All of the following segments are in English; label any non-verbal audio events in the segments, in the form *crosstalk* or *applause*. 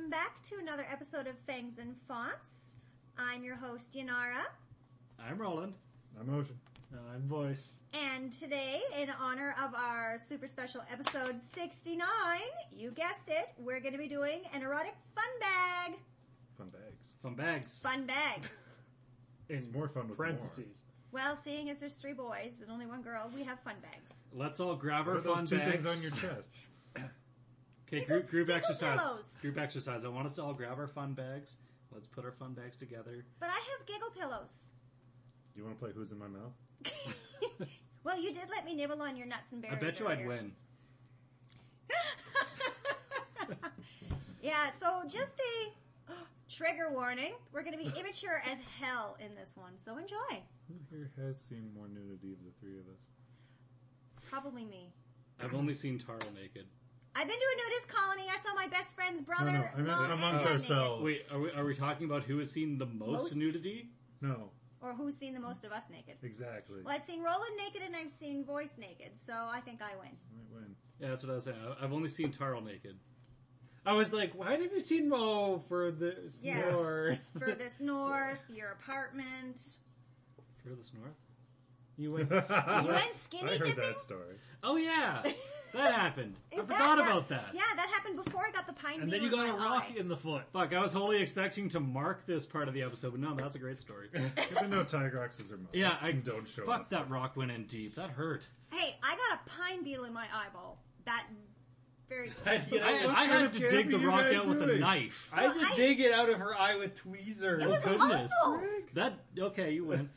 welcome back to another episode of Fangs and Fonts. I'm your host, Yanara, I'm Roland. I'm Ocean. I'm voice. and today, in honor of our super special episode 69, you guessed it, we're going to be doing an erotic fun bag. Fun bags. Fun bags. Fun bags. *laughs* it's more fun with parentheses. well, seeing as there's three boys and only one girl, we have fun bags. Let's all grab What our are those fun two bags. things on your chest? *laughs* Okay, group, group Giggle exercise. pillows. Group exercise. I want us to all grab our fun bags. Let's put our fun bags together. But I have giggle pillows. You want to play Who's in My Mouth? *laughs* well, you did let me nibble on your nuts and berries. I bet you I'd earlier. win. *laughs* yeah, so just a *gasps* trigger warning. We're going to be *laughs* immature as hell in this one, so enjoy. Who here has seen more nudity of the three of us? Probably me. I've only seen Tartle naked. I've been to a nudist colony. I saw my best friend's brother. no, I meant mom, and amongst dad ourselves. Wait, are we, are we talking about who has seen the most, Most? nudity? No. Or who's seen the most of us naked? exactly. Well, I've seen Roland naked and I've seen Voice naked, so I think I win. Might win. Yeah, that's what I was saying. I- I've only seen Tartle naked. I was like, why have you seen Mo for this Yeah. north? Furthest *laughs* north, your apartment. Furthest north? You *laughs* went. You went skinny I heard dipping? that story. Oh yeah, that happened. *laughs* I That forgot hap- about that. Yeah, that happened before I got the pine beetle. and then beetle you got in a my rock eye. in the foot. Fuck, I was wholly expecting to mark this part of the episode, but no, that's a great story. *laughs* Even though Tigroxes are most Yeah, I don't show fuck up. that rock went in deep. That hurt. Hey, I got a pine beetle in my eyeball. That very. I, I, what I kind had of to dig are the you rock guys out with a doing? knife. I had to I- dig it out of her eye with tweezers. It was goodness. awful. That okay? You win.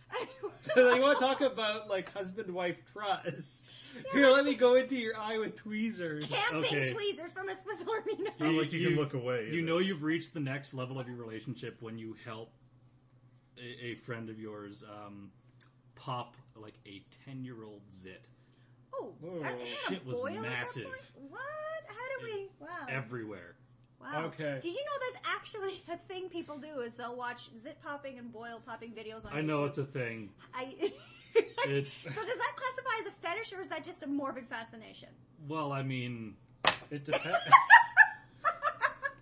You want to talk about like husband-wife trust? Here, let me go into your eye with tweezers. Camping Okay. tweezers from a Swiss Army knife. Not like you, You- can look away. You either. know you've reached the next level of your relationship when you help a, a friend of yours um, pop like a ten-year-old zit Oh, Whoa. that had a Shit was boil at that massive. point? What? How did we? Wow. everywhere. Wow. Okay. Did you know that's actually *laughs* a thing people do? Is they'll watch zit popping and boil popping videos on. I know YouTube. it's a thing. I. *laughs* It's- so does that classify as a fetish or is that just a morbid fascination? Well, I mean, It *laughs* depends.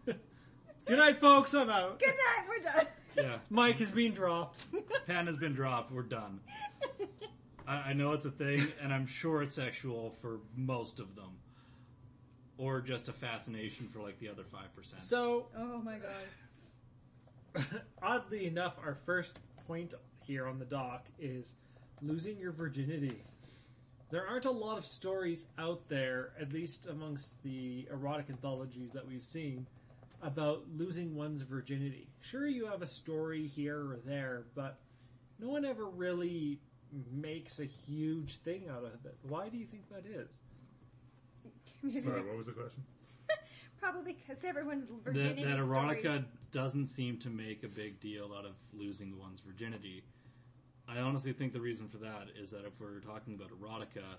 Good night, folks. I'm out. Good night. We're done. yeah. Mike is being dropped. Pan has been dropped. We're done. I, I know it's a thing, and I'm sure it's sexual for most of them, or just a fascination for like the other five percent. So, oh my god. *laughs* oddly enough, our first point here on the dock is losing your virginity. There aren't a lot of stories out there, at least amongst the erotic anthologies that we've seen, about losing one's virginity. Sure, you have a story here or there, but no one ever really makes a huge thing out of it. Why do you think that is? Sorry, what was the question? *laughs* Probably because everyone's that, virginity that erotica stories. doesn't seem to make a big deal out of losing one's virginity. I honestly think the reason for that is that if we're talking about erotica,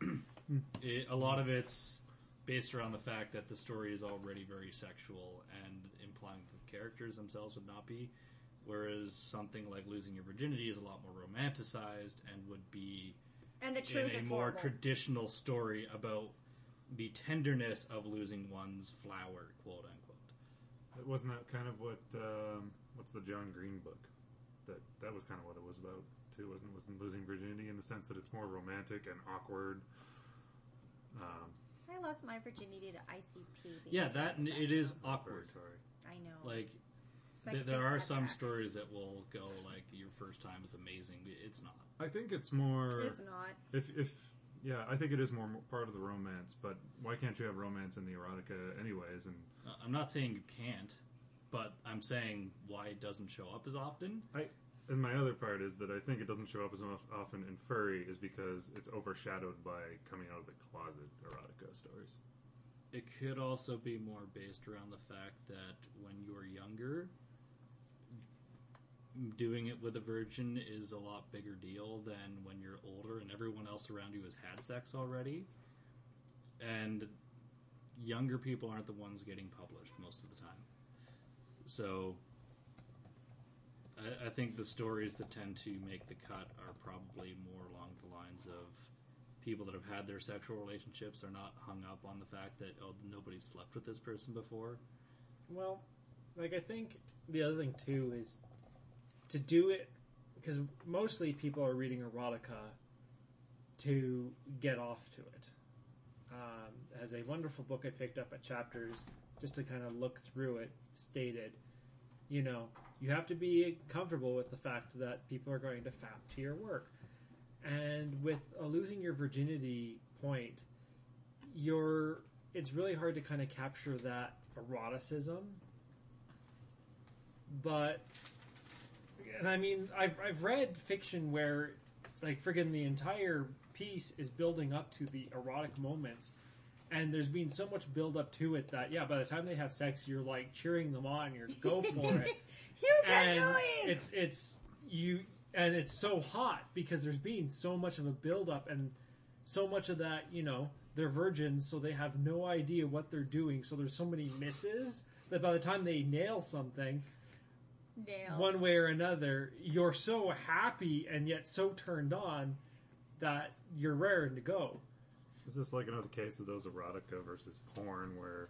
*clears throat* it, a lot of it's based around the fact that the story is already very sexual and implying that the characters themselves would not be. Whereas something like losing your virginity is a lot more romanticized and would be and the in a is more horrible. traditional story about the tenderness of losing one's flower, quote unquote. It Wasn't that kind of what? Um, what's the John Green book? That that was kind of what it was about too. Wasn't wasn't losing virginity in the sense that it's more romantic and awkward. Um, I lost my virginity to ICP. because Yeah, of that it is awkward. sorry. I know. Like Like, there are some back. stories that will go like your first time is amazing. It's not. I think it's more. It's not. If if yeah, I think it is more part of the romance. But why can't you have romance in the erotica anyways? And Uh, I'm not saying you can't, but I'm saying why it doesn't show up as often. I and my other part is that I think it doesn't show up as often in furry is because it's overshadowed by coming out of the closet erotica stories. It could also be more based around the fact that when you're younger, doing it with a virgin is a lot bigger deal than when you're older and everyone else around you has had sex already. And younger people aren't the ones getting published most of the time. So I, I think the stories that tend to make the cut are probably more along the lines of people that have had their sexual relationships are not hung up on the fact that oh nobody slept with this person before Well, like I think the other thing too is to do it because mostly people are reading erotica to get off to it. Um, as a wonderful book I picked up at Chapters just to kind of look through it stated, you know, you have to be comfortable with the fact that people are going to fap to your work. And with a losing your virginity point, you're it's really hard to kind of capture that eroticism. But and I mean, I've I've read fiction where like friggin' the entire piece is building up to the erotic moments, and there's been so much build up to it that yeah, by the time they have sex, you're like cheering them on, you're go *laughs* for it, you can and do it. it's it's you and it's so hot because there's been so much of a build up and so much of that you know they're virgins so they have no idea what they're doing so there's so many misses that by the time they nail something Nail. one way or another you're so happy and yet so turned on that you're raring to go Is this like another case of those erotica versus porn where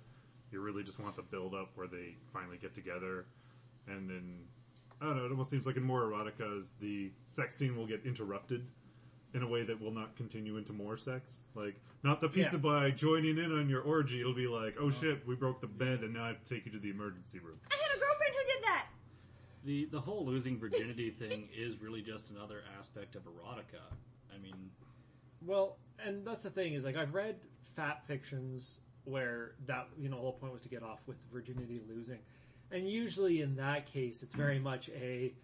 you really just want the build up where they finally get together and then I don't know, it almost seems like in more erotica is the sex scene will get interrupted in a way that will not continue into more sex. Like not the pizza Yeah. by joining in on your orgy, it'll be like, Oh shit, we broke the bed and now I have to take you to the emergency room. I had a girlfriend who did that. The the whole losing virginity thing is really just another aspect of erotica. I mean, Well, and that's the thing is like I've read fat fictions where that you know the whole point was to get off with virginity losing, and usually in that case it's very much a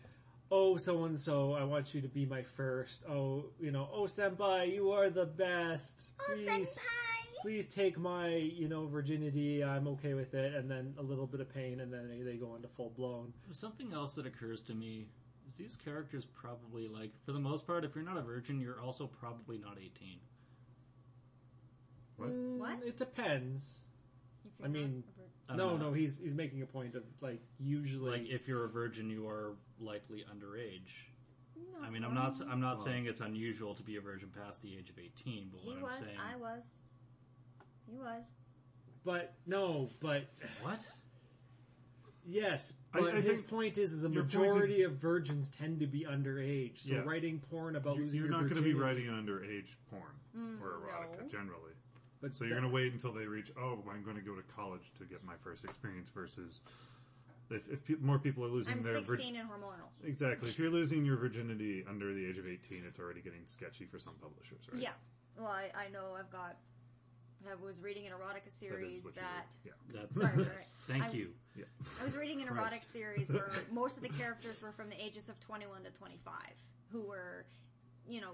oh so and so I want you to be my first oh you know oh senpai you are the best Oh, please senpai. Please take my you know virginity I'm okay with it and then a little bit of pain and then they, they go into full blown something else that occurs to me is these characters probably like for the most part, if you're not a virgin, you're also probably not 18. What? Mm, What? it depends I mean- not. I no know. no he's he's making a point of like usually like if you're a virgin, you are likely underage. No. I mean, I'm not I'm not Well- saying it's unusual to be a virgin past the age of 18, but He what. I'm saying, I was. He was. But no, but what? yes, I- but I his think point is, is a your point majority of virgins tend to be underage. So Yeah. writing porn about You- losing You're your not going to be virginity- writing underage porn Mm, or erotica no. generally. But So you're going to wait until they reach. Oh, I'm going to go to college to get my first experience. Versus, if, if pe- more people are losing I'm their 16 and hormonal. exactly. If you're losing your virginity under the age of 18, it's already getting sketchy for some publishers, right? Yeah. Well, I, I know I've got. *laughs* I was reading an erotica series what you that do. That's Sorry, yes. right. Thank I- you. Yeah. I was reading an Christ. erotic series where *laughs* most of the characters were from the ages of 21 to 25, who were, you know,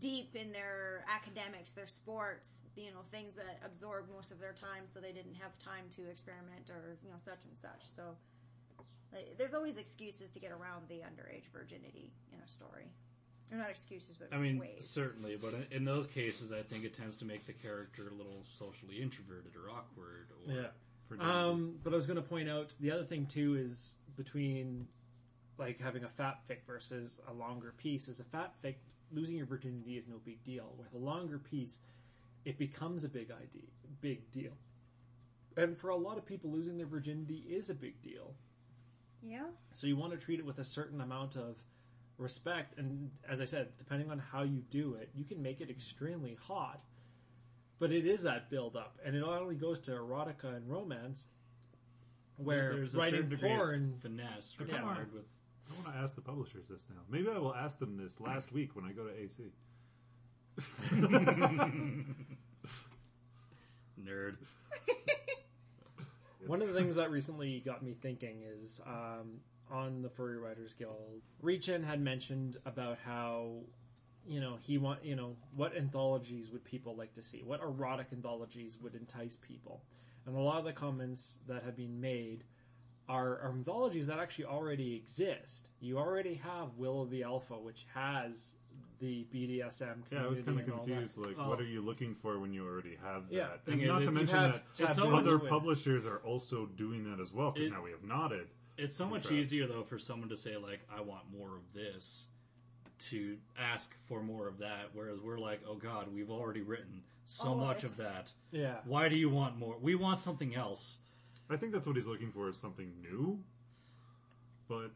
deep in their academics, their sports, you know, things that absorbed most of their time, so they didn't have time to experiment or you know such and such. So like, there's always excuses to get around the underage virginity in a story. Or not excuses, but I mean, ways. certainly, but in, in those cases, I think it tends to make the character a little socially introverted or awkward. Or, yeah. For Um, but I was going to point out the other thing too is between like having a fat fic versus a longer piece is a fat fic losing your virginity is no big deal. With a longer piece, it becomes a big idea, big deal. And for a lot of people, losing their virginity is a big deal. yeah, So you want to treat it with a certain amount of respect, and as I said, depending on how you do it, you can make it extremely hot. But it is that build up, and it not only goes to erotica and romance, where there's a writing certain degree of porn. finesse Yeah. required with. I want to ask the publishers this now. Maybe I will ask them this last *clears throat* week when I go to AC. *laughs* Nerd. *laughs* One of the things that recently got me thinking is um, on the Furry Writers Guild, Rechin had mentioned about how you know he want you know what anthologies would people like to see? What erotic anthologies would entice people? And a lot of the comments that have been made are, are anthologies that actually already exist. You already have Will of the Alpha, which has the BDSM community. Yeah, I was kind of and all that. confused. Like, Oh. what are you looking for when you already have that? Yeah, and not to mention that other publishers are also doing that as well. Because now we have knotted. It's so much easier though for someone to say like, "I want more of this," to ask for more of that. Whereas we're like, "Oh God, we've already written so Oh, much of it's- that. Yeah. Why do you want more? We want something else." I think that's what he's looking for is something new, but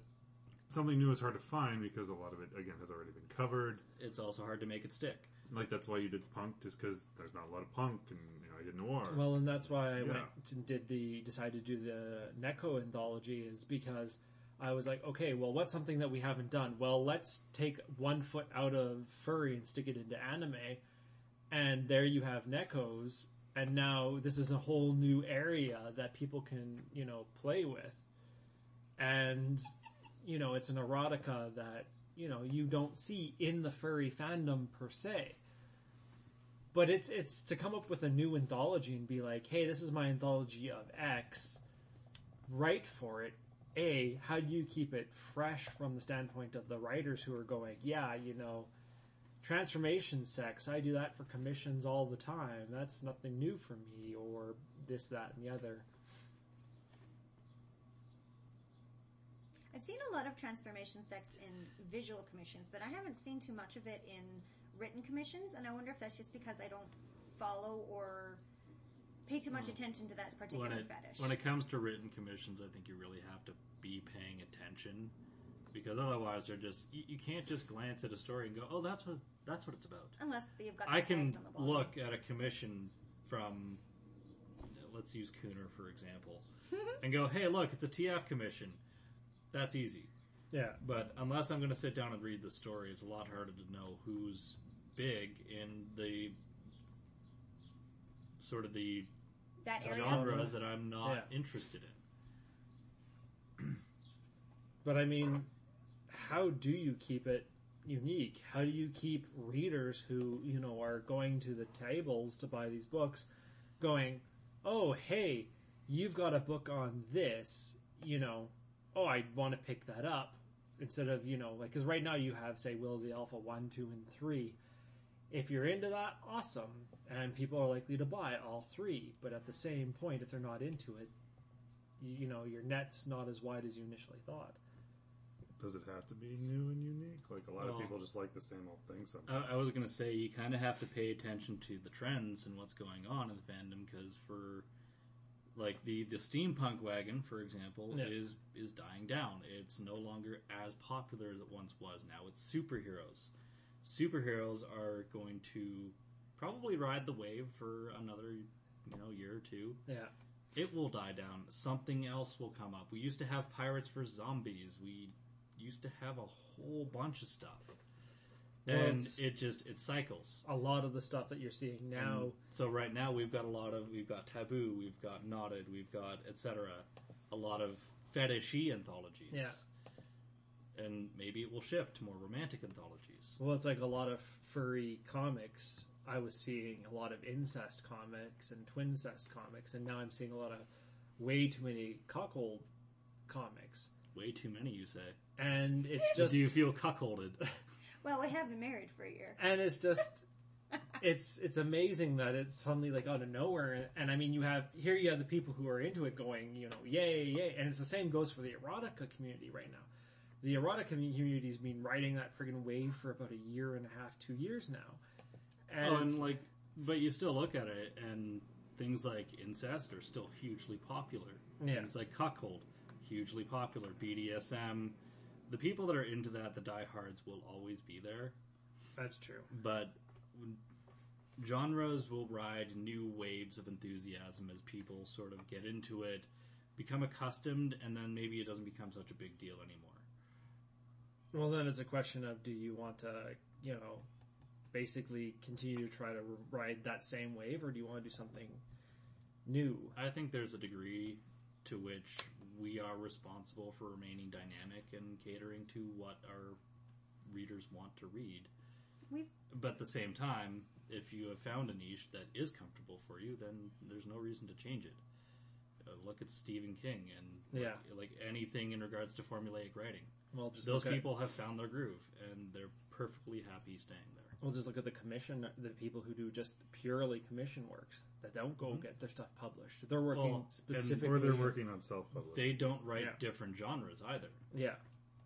something new is hard to find because a lot of it again has already been covered. It's also hard to make it stick. Like that's why you did punk, just because there's not a lot of punk, and you know I did noir. Well, and that's why I Yeah. went and did the decided to do the Neko anthology is because I was like, okay, well, what's something that we haven't done? Well, let's take one foot out of furry and stick it into anime, and there you have Nekos, and now this is a whole new area that people can you know play with, and you know it's an erotica that you know you don't see in the furry fandom per se but it's it's to come up with a new anthology and be like, hey, this is my anthology of X. Write for it. A, how do you keep it fresh from the standpoint of the writers who are going, yeah, you know, transformation sex. I do that for commissions all the time. That's nothing new for me, or this, that, and the other. I've seen a lot of transformation sex in visual commissions, but I haven't seen too much of it in written commissions, and I wonder if that's just because I don't follow or pay too much hmm. attention to that particular When it fetish. when it comes to written commissions, I think you really have to be paying attention because otherwise they're just you, you can't just glance at a story and go, oh, that's what that's what it's about. Unless you've got I can on the bottom. look at a commission from, let's use Cooner for example, *laughs* and go, hey, look, it's a TF commission. That's easy. Yeah. But unless I'm going to sit down and read the story, it's a lot harder to know who's big in the sort of the that area. genres that I'm not Yeah. interested in. *clears throat* But I mean, how do you keep it unique? How do you keep readers who, you know, are going to the tables to buy these books going, oh, hey, you've got a book on this, you know, oh, I want to pick that up instead of, you know, like, because right now you have, say, Will of the Alpha 1, 2, and 3. If you're into that, awesome. And people are likely to buy all three. But at the same point, if they're not into it, you, you know, your net's not as wide as you initially thought. Does it have to be new and unique? Like a lot Well- of people just like the same old thing. Sometimes. I, I was going to say you kind of have to pay attention to the trends and what's going on in the fandom because for like the the steampunk wagon, for example, Yeah. is is dying down. It's no longer as popular as it once was. Now it's superheroes. Superheroes are going to probably ride the wave for another you know year or two. Yeah. It will die down. Something else will come up. We used to have pirates for zombies. We used to have a whole bunch of stuff. Well, and it just it cycles. A lot of the stuff that you're seeing now, And so right now we've got a lot of we've got taboo, we've got knotted, we've got etc. A lot of fetishy anthologies. Yeah. And maybe it will shift to more romantic anthologies. well, it's like a lot of furry comics. I was seeing a lot of incest comics and twincest comics, and now I'm seeing a lot of way too many cuckold comics. Way too many, you say. And it's just Do you feel cuckolded? *laughs* Well, we have been married for a year. and it's just *laughs* it's it's amazing that it's suddenly like out of nowhere and i mean you have here you have the people who are into it going you know yay yay and it's the same goes for the erotica community right now the erotica community's been riding that friggin' wave for about a year and a half two years now and, oh, and like, but you still look at it, and things like incest are still hugely popular. Yeah. Things like cuckold, hugely popular. BDSM, the people that are into that, the diehards, will always be there. that's true But genres will ride new waves of enthusiasm as people sort of get into it, become accustomed, and then maybe it doesn't become such a big deal anymore. Well then it's a question of do you want to you know basically continue to try to ride that same wave or do you want to do something new I think there's a degree to which we are responsible for remaining dynamic and catering to what our readers want to read. We've- But at the same time, if you have found a niche that is comfortable for you, then there's no reason to change it. Uh, look at Stephen King and like, Yeah. like anything in regards to formulaic writing. well just Those look at- people have found their groove and they're perfectly happy staying there. We'll just look at the commission, the people who do just purely commission works that don't go Mhm. get their stuff published. They're working Well, and- specifically, or they're working on self-publishing. They don't write Yeah. different genres either. Yeah,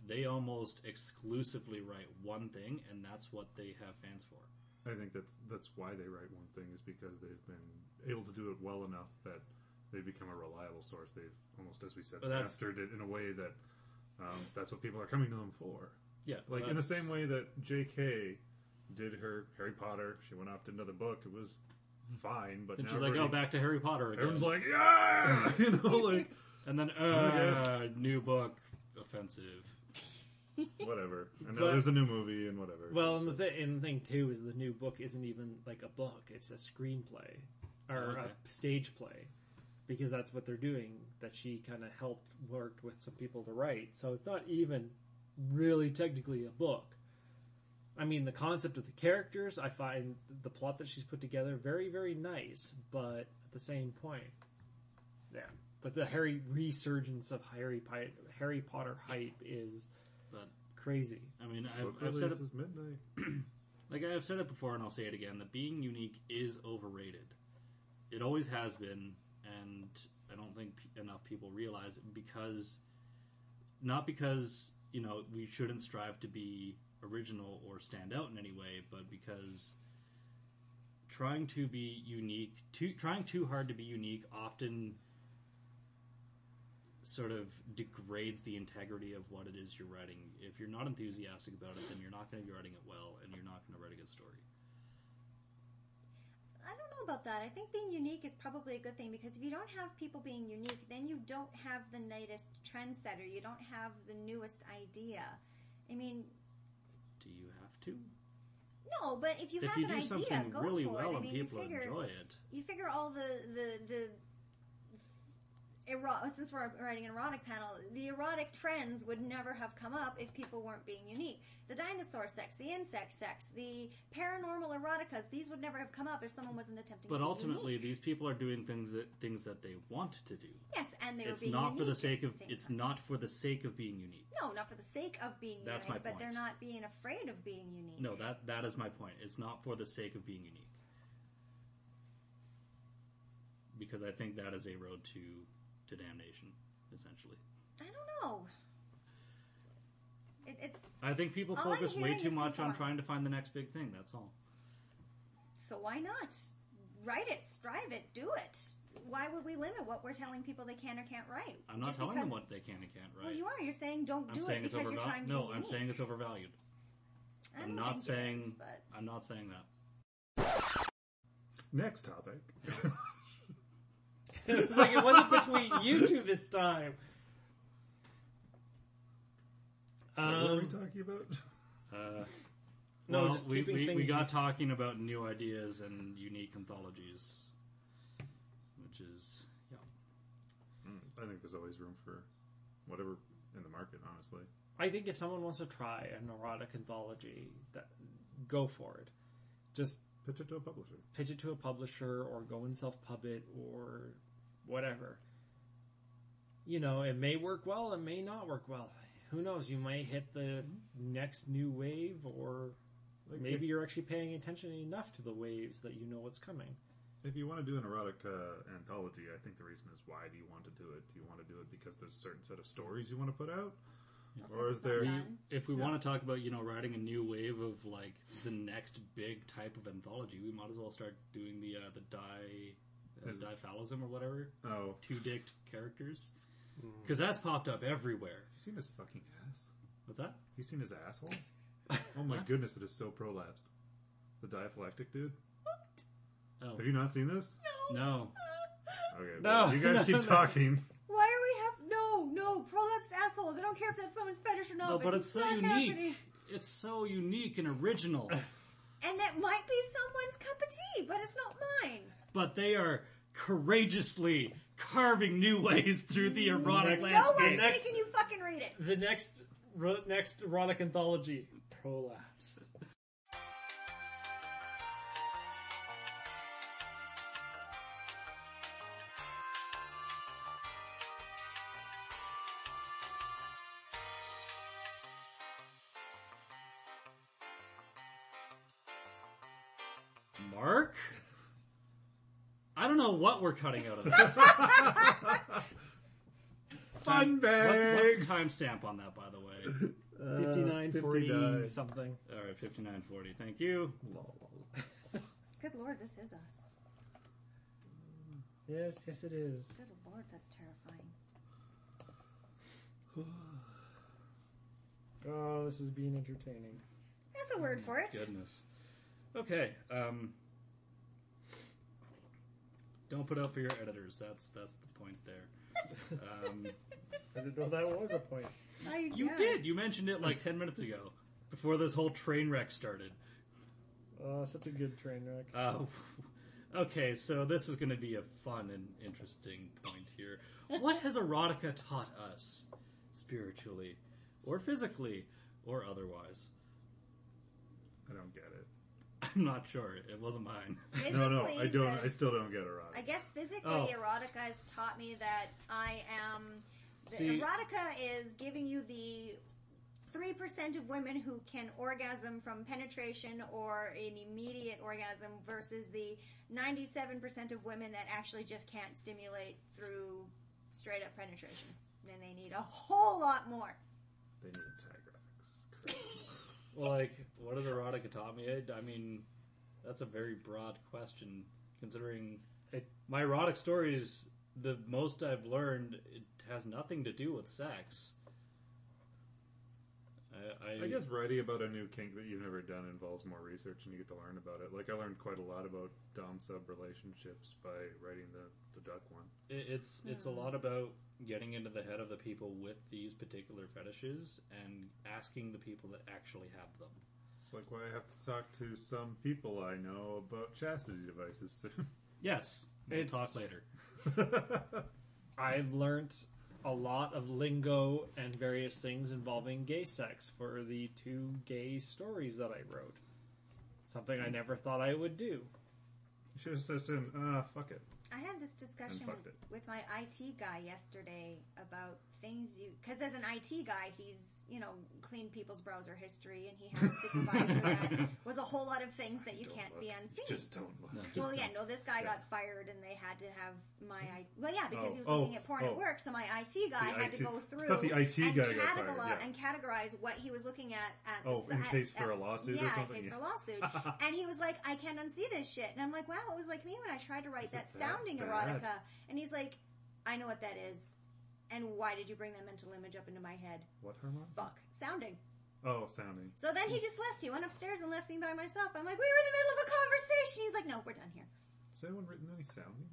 they almost exclusively write one thing, and that's what they have fans for. I think that's that's why they write one thing is because they've been able to do it well enough that they become a reliable source. They've almost, as we said, But that's- mastered it in a way that um, that's what people are coming to them for. Yeah, Like in the that's- same way that J.K. did her Harry Potter, she went off to another book. It was fine, but And now she's like, everybody- "Oh, back to Harry Potter again." everyone's like, yeah, *laughs* you know, *laughs* like and then, *laughs* uh, new book, offensive. whatever. And now But- there's a new movie and whatever. Well, So- and the, th- and the thing too is the new book isn't even like a book; it's a screenplay or Okay. a stage play, because that's what they're doing. That she kind of helped worked with some people to write, so it's not even really technically a book. I mean, the concept of the characters, I find the plot that she's put together very, very nice, but at the same point, yeah. But the Harry resurgence of Harry Pi- Harry Potter hype is But crazy. I mean, I've, I've said it midnight. *clears throat* like I've said it before, and I'll say it again: that being unique is overrated. It always has been, and I don't think p- enough people realize it because, not because you know we shouldn't strive to be original or stand out in any way, but because trying to be unique, too, trying too hard to be unique, often sort of degrades the integrity of what it is you're writing. If you're not enthusiastic about it, then you're not going to be writing it well, and you're not going to write a good story. I don't know about that. I think being unique is probably a good thing because if you don't have people being unique, then you don't have the latest trendsetter. You don't have the newest idea. I mean, Do you have to? no, but if you if have you an do idea, go really for well it. I and mean, you people figure enjoy it, you figure all the the the. Ero- since we're writing an erotic panel, the erotic trends would never have come up if people weren't being unique. The dinosaur sex, the insect sex, the paranormal eroticas, these would never have come up if someone wasn't attempting but to be ultimately, unique. these people are doing things that things that they want to do. Yes, and they were It's being not for the sake of. the It's time. not for the sake of being unique. No, not for the sake of being That's unique, but they're not being afraid of being unique. No, that that is my point. It's not for the sake of being unique. Because I think that is a road to to damnation, essentially. I don't know. It, it's I think people All I'm focus way hearing too is much on conform. trying to find the next big thing. That's all. so why not write it, strive it, do it? Why would we limit what we're telling people they can or can't write? I'm not Just telling them because- what they can and can't write. Well, write. you are. You're saying don't I'm do saying it it's because you're trying overvalued. to No, be I'm unique. saying it's overvalued. I I'm don't not think it saying. is, but I'm not saying that. Next topic. *laughs* it's like it wasn't between you two this time. what were we Um, talking about? Uh, No, well, just we, we, we things- got talking about new ideas and unique anthologies, which is yeah. Mm, I think there's always room for whatever in the market. Honestly, I think if someone wants to try a neurotic anthology, that go for it. Just pitch it to a publisher. pitch it to a publisher or go and self pub it or whatever. You know, it may work well, it may not work well. Who knows? You might hit the next new wave, or Like maybe you're actually paying attention enough to the waves that you know what's coming. If you want to do an erotic uh, anthology, I think the reason is why do you want to do it? Do you want to do it because there's a certain set of stories you want to put out, or is Because it's not there? If we Yeah. want to talk about you know writing a new wave of like the next big type of anthology, we might as well start doing the uh, the di Is- diphallism or whatever Oh, two dicked characters because that's popped up everywhere. you seen his fucking ass? What's that? You seen his asshole? *laughs* Oh my goodness, it is so prolapsed. The diphallic dude. Oh Have you not seen this? no, Okay, No, well, you guys *laughs* no, keep no. talking. why are we have no no prolapsed assholes? I don't care if that's someone's fetish or not. no, but it's so not unique. happening. It's so unique and original. And that might be someone's cup of tea, but it's not mine. But they are courageously carving new *laughs* ways through the erotic Next- No landscape. one's next- making you fucking read it. The next ro- next erotic anthology, Prolapse. What we're cutting out of this. *laughs* Fun What- bags. what's the timestamp on that, by the way? Uh, 59, 40, something. All right, fifty-nine forty. Thank you. *laughs* Good lord, this is us. Yes, yes, it is. Good lord, that's terrifying. *sighs* Oh, this is being entertaining. That's a word for it. Goodness. Okay. Um, don't put out for your editors. That's that's the point there. Um, *laughs* I didn't know that was a point. I, you yeah. did. You mentioned it like ten minutes ago, before this whole train wreck started. Oh, such a good train wreck. Uh, *laughs* okay, so this is going to be a fun and interesting point here. What has erotica taught us, spiritually, or physically, or otherwise? I don't get it. I'm not sure. It wasn't mine. *laughs* No, no, I don't. the- I still don't get erotic. I guess physically, Oh. erotica has taught me that I am. The See- erotica is giving you the three percent of women who can orgasm from penetration or an immediate orgasm versus the ninety-seven percent of women that actually just can't stimulate through straight up penetration. Then they need a whole lot more. They need tag graphics. *laughs* Well, like, what has erotica taught me? I, I mean, that's a very broad question, considering it, my erotic stories. The most I've learned, it has nothing to do with sex. I, I, I guess writing about a new kink that you've never done involves more research, and you get to learn about it. Like I learned quite a lot about dom sub relationships by writing the the duck one. It, it's it's a hmm. lot about getting into the head of the people with these particular fetishes and asking the people that actually have them. It's like why I have to talk to some people I know about chastity devices. *laughs* Yes, we'll talk later. *laughs* I've learnt a lot of lingo and various things involving gay sex for the two gay stories that I wrote. Something I never thought I would do. You should have said to him, "Ah, fuck it." I had this discussion fucked with, it. with my IT guy yesterday about things you because as an IT guy, he's you know cleaned people's browser history and he had a supervisor that *laughs* was a whole lot of things that you Don't can't look. be unseen. Just don't look. No, Just well, yeah, don't. no, this guy Yeah. got fired and they had to have my I well, yeah, because Oh, he was oh, looking at porn oh. at work, so my IT guy The had IT to go through thought the IT and, guy got categorize, fired, yeah. and categorize what he was looking at at Oh, the, in at- case for at- a lawsuit or yeah, something? in case Yeah. for a lawsuit. *laughs* and he was like, I can't unsee this shit. And I'm like, wow, it was like me when I tried to write that that sounding bad? erotica. And he's like, I know what that is. And why did you bring that mental image up into my head? What hormone? Fuck. Sounding. Oh, sounding. So then he just left. He went upstairs and left me by myself. I'm like, we were in the middle of a conversation. He's like, no, we're done here. Has anyone written any sounding?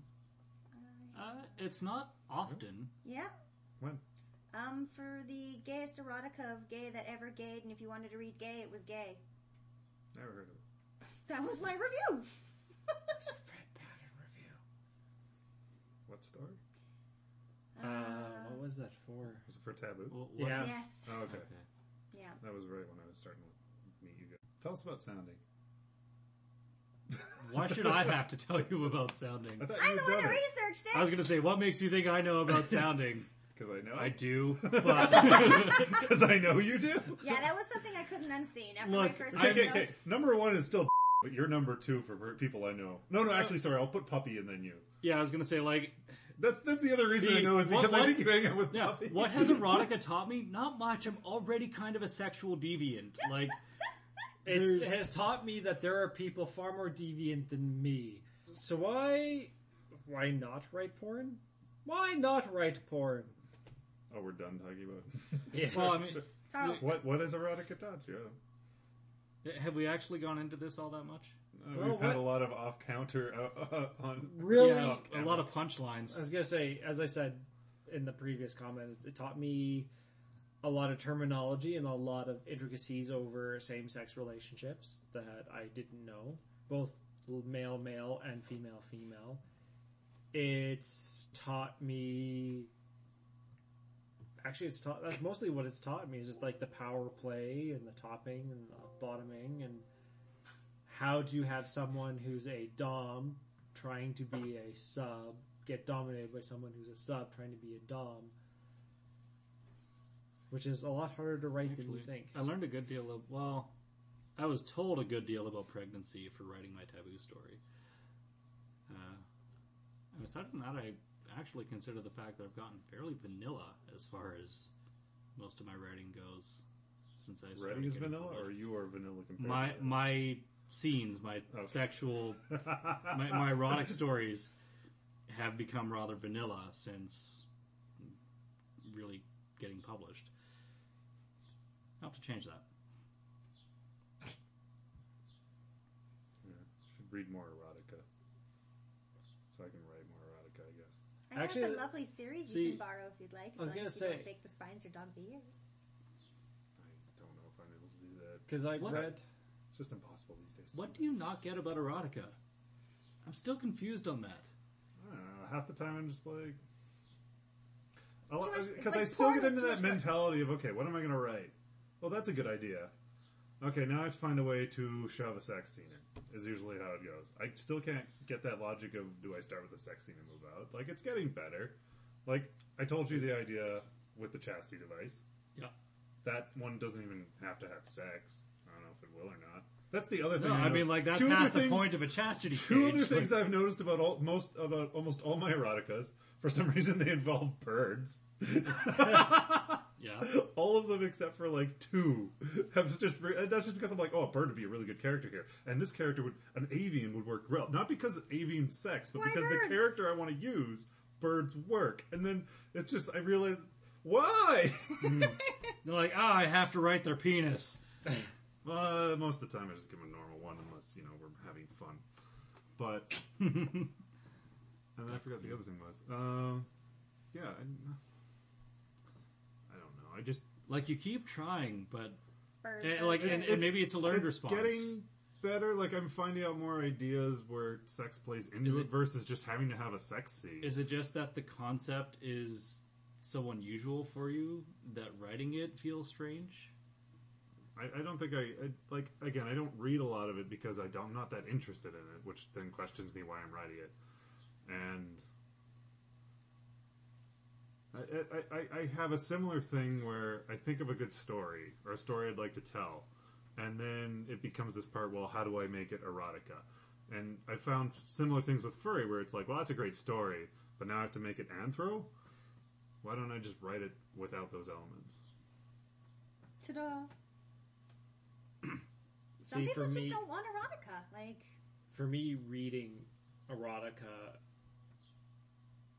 Uh, it's not often. Yeah. When? Um, for the gayest erotica of gay that ever gayed, and if you wanted to read gay, it was gay. Never heard of it. That was my review. What story? Uh, what was that for? Was it for Taboo? Well, what- Yeah. yes. Oh, okay. Yeah. That was right when I was starting to meet you guys. Tell us about sounding. Why should I have to tell you about sounding? *laughs* I thought I'm you the had one that done it. researched it. I was going to say, what makes you think I know about *laughs* sounding? Because I know. I do, but *laughs* Because I know you do. yeah, that was something I couldn't unseen after Look, my first Okay, okay, okay. Number one is still, but you're number two for for people I know. No, no, actually, sorry. I'll put puppy and then you. yeah, I was going to say, like, That's that's the other reason I know is what- because I think you hang out with yeah, puppy. what has *laughs* erotica taught me? Not much. I'm already kind of a sexual deviant. Like, It has taught me that there are people far more deviant than me. So why, why not write porn? Why not write porn? Oh, we're done talking about. Yeah. well, I mean, Charles, *laughs* what what is erotica taught you? Have we actually gone into this all that much? Uh, Well, we've had a lot of off counter uh, uh, on. Really? Yeah, off a lot of punchlines. I was gonna say, as I said in the previous comment, it taught me a lot of terminology and a lot of intricacies over same-sex relationships that I didn't know, both male male and female female. It's taught me. Actually, it's taught. That's mostly what it's taught me. Is just like the power play and the topping and the bottoming and how do you have someone who's a dom trying to be a sub get dominated by someone who's a sub trying to be a dom which is a lot harder to write than you think I learned a good deal of, well, I was told a good deal about pregnancy for writing my taboo story. Uh, and aside from that, I actually consider the fact that I've gotten fairly vanilla as far as most of my writing goes since I started Writing is vanilla, or published. you are vanilla compared my to my scenes, my Oh. sexual, *laughs* my, my erotic stories have become rather vanilla since really getting published. I have to change that. Yeah, should read more erotica, so I can write more erotica. I guess. I Actually, have a lovely series see, you can borrow if you'd like. I was long gonna as you don't say- bake the spines or dump the ears. I don't know if I'm able to do that. Because I What? read. It's just impossible these days. What do you not get about erotica? I'm still confused on that. I don't know. Half the time I'm just like. Too much- it's Because like I still get into that mentality of okay, what am I going to write? Well, that's a good idea. Okay, now I have to find a way to shove a sex scene in. Is usually how it goes. I still can't get that logic of do I start with a sex scene and move out? Like it's getting better. Like I told you the idea with the chastity device. Yeah. That one doesn't even have to have sex. I don't know if it will or not. That's the other thing. No, I know- mean like that's two half the things- point of a chastity Two cage. other things Like, I've noticed about all, most about almost all my eroticas. For some *laughs* reason, they involve birds. *laughs* *laughs* yeah. *laughs* all of them except for like two have just. and That's just because I'm like, oh, a bird would be a really good character here, and this character would an avian would work well, not because of avian sex, but Why because birds? the character I want to use, birds work. And then it's just I realize why. *laughs* They're like, ah, I have to write their penis. *laughs* uh, most of the time, I just give them a normal one, unless you know we're having fun. But and I forgot the other thing was. Um, yeah, I, I don't know. I just like you keep trying, but and, eh, like, bird. and, and maybe it's a learned it's response. getting better. Like I'm finding out more ideas where sex plays into Is it, it- versus just having to have a sex scene. Is it just that the concept is so unusual for you that writing it feels strange? I, I don't think I, I like. Again, I don't read a lot of it because I don't, I'm not that interested in it, which then questions me why I'm writing it. And I, I, I, I have a similar thing where I think of a good story or a story I'd like to tell, and then it becomes this part. Well, how do I make it erotica? And I found similar things with furry, where it's like, well, that's a great story, but now I have to make it anthro. Why don't I just write it without those elements? Ta-da. *clears throat* Some See, people for just me, don't want erotica. Like, for me, reading erotica,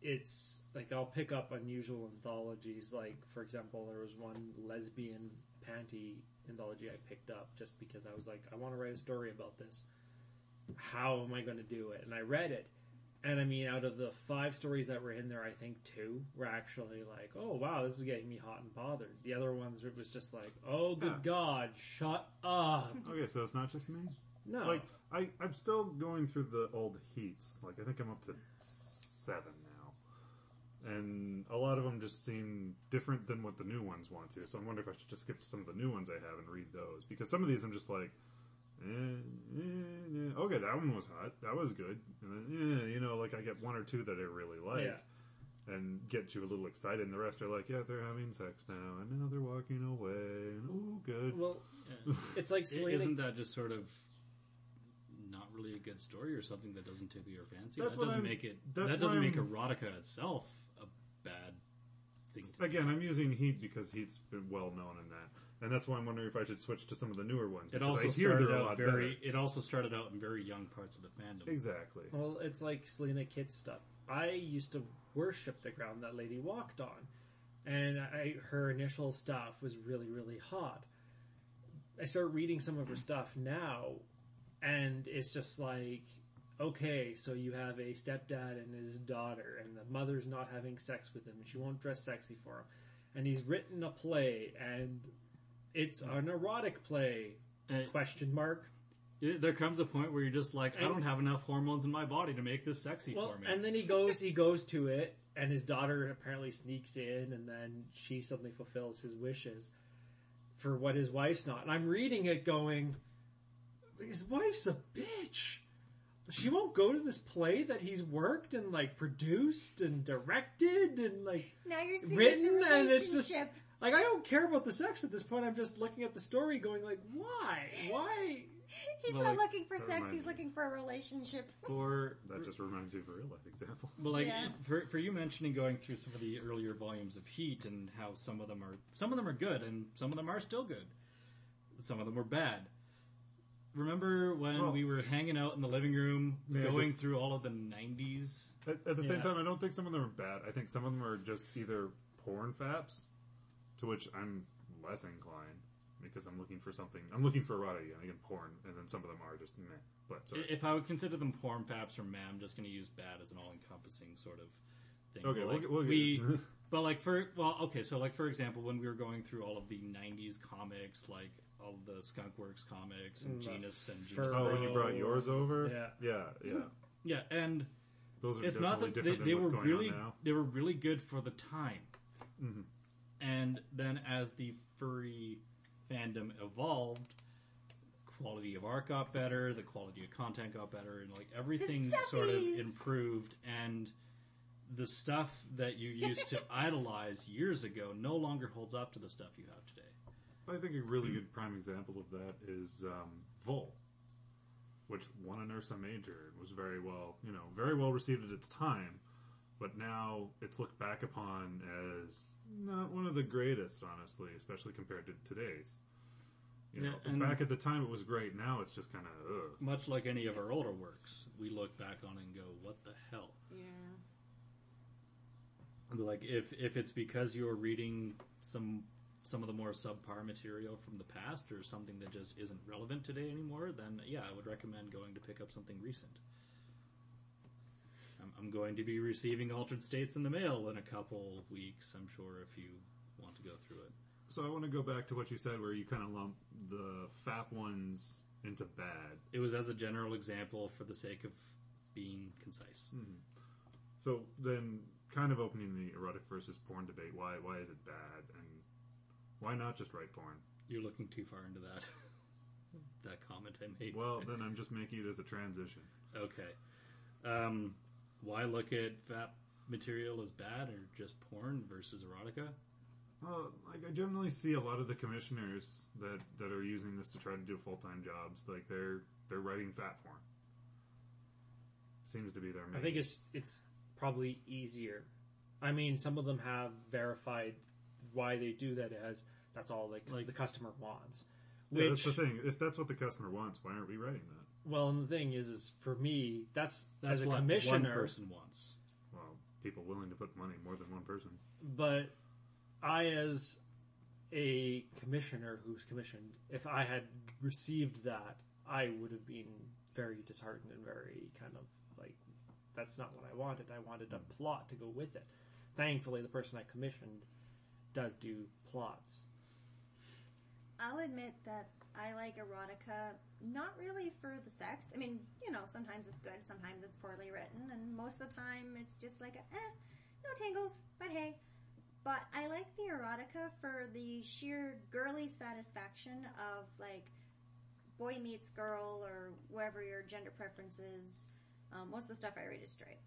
it's like I'll pick up unusual anthologies. Like, for example, there was one lesbian panty anthology I picked up just because I was like, I want to write a story about this. How am I going to do it? And I read it. And I mean, out of the five stories that were in there, I think two were actually like, oh wow, this is getting me hot and bothered. The other ones, it was just like, oh good Huh. God, shut up. Okay, so it's not just me. No. Like I, I'm still going through the old heats. Like I think I'm up to seven and a lot of them just seem different than what the new ones want to. So I'm wondering if I should just skip to some of the new ones I have and read those because some of these I'm just like, eh, eh, eh. okay, that one was hot, that was good, and then eh, you know, like I get one or two that I really like. Yeah. And get you a little excited, and the rest are like, yeah, they're having sex now, and now they're walking away, and oh, good. well, Yeah. *laughs* it's like I- Selena Isn't that just sort of not really a good story or something that doesn't tickle your fancy? That's that doesn't I'm- make it. That doesn't make I'm- erotica itself a bad thing. To Again, I'm using Heat because Heat's been well known in that, and that's why I'm wondering if I should switch to some of the newer ones. It because also I hear started they're a out lot very. better. It also started out in very young parts of the fandom. Exactly. Well, it's like Selena Kitt stuff. I used to worship the ground that lady walked on, and I, her initial stuff was really, really hot. I start reading some of her stuff now, and it's just like, okay, so you have a stepdad and his daughter, and the mother's not having sex with him, and she won't dress sexy for him, and he's written a play, and it's an erotic play? And Question mark. it- there comes a point where you're just like, I don't have enough hormones in my body to make this sexy Well, for me. and then he goes, he goes to it, and his daughter apparently sneaks in, and then she suddenly fulfills his wishes for what his wife's not. And I'm reading it, going, his wife's a bitch. She won't go to this play that he's worked and like produced and directed and like now you're Written, the and it's just- like I don't care about the sex at this point. I'm just looking at the story, going like, why, why? *laughs* He's Well, not like, looking for sex. He's me. looking for a relationship. *laughs* for That just reminds me of a real life example. But like Yeah. for for you mentioning going through some of the earlier volumes of Heat and how some of them are some of them are good and some of them are still good. Some of them are bad. Remember when Well- we were hanging out in the living room, Yeah, going just- through all of the '90s? At, at the same Yeah. time, I don't think some of them are bad. I think some of them are just either porn faps, to which I'm less inclined because I'm looking for something. I'm looking for erotica and again porn, and then some of them are just meh. But sorry. If I would consider them porn faps or meh, I'm just going to use bad as an all-encompassing sort of thing. okay, But, we'll, like, we'll get we, *laughs* but like for well, okay, so like for example, when we were going through all of the '90s comics, like all of the Skunkworks comics and Mm, the Genus and Fur- Genus. oh, when you brought yours over, Yeah. yeah, yeah. yeah, and Those are it's not definitely that they, different they than were what's going really on now. they were really good for the time. Mhm. And then as the furry fandom evolved, quality of art got better, the quality of content got better, and like everything sort of stuffies! improved. And the stuff that you used to *laughs* idolize years ago no longer holds up to the stuff you have today. I think a really good *clears throat* prime example of that is um, Vol, which won an Ursa Major and was very well, you know, very well received at its time, but now it's looked back upon as not one of the greatest, honestly, especially compared to today's. You know, Yeah, and- back at the time it was great. Now it's just kind of. Much like any of our older works, we look back on and go, "What the hell?" Yeah. Like if if it's because you're reading some some of the more subpar material from the past or something that just isn't relevant today anymore, then yeah, I would recommend going to pick up something recent. I'm, I'm going to be receiving Altered States in the mail in a couple weeks. I'm sure if you want to go through it. So I want to go back to what you said, where you kind of lump the fat ones into bad. It was as a general example for the sake of being concise. Mm-hmm. So then, kind of opening the erotic versus porn debate. Why why is it bad, and why not just write porn? You're looking too far into that *laughs* that comment I made. Well, then I'm just making it as a transition. Okay. Um, why look at fat material as bad or just porn versus erotica? Well, like I generally see a lot of the commissioners that that are using this to try to do full time jobs. Like they're they're writing fat porn. Seems to be their main. I think it's it's probably easier. I mean, some of them have verified why they do that as that's all like, Like- the customer wants. Yeah, Which, that's the thing. If that's what the customer wants, why aren't we writing that? well, and the thing is, is for me, that's, That's as a what commissioner. one person wants. Well, people willing to put money more than one person. But I, as a commissioner who's commissioned, if I had received that, I would have been very disheartened and very kind of like, that's not what I wanted. I wanted a hmm. plot to go with it. Thankfully, the person I commissioned does do plots. I'll admit that I like erotica, not really for the sex. I mean, you know, sometimes it's good, sometimes it's poorly written, and most of the time it's just like, a, eh, no tingles, but hey. But I like the erotica for the sheer girly satisfaction of like boy meets girl or wherever your gender preference is. Um, most of the stuff I read is straight.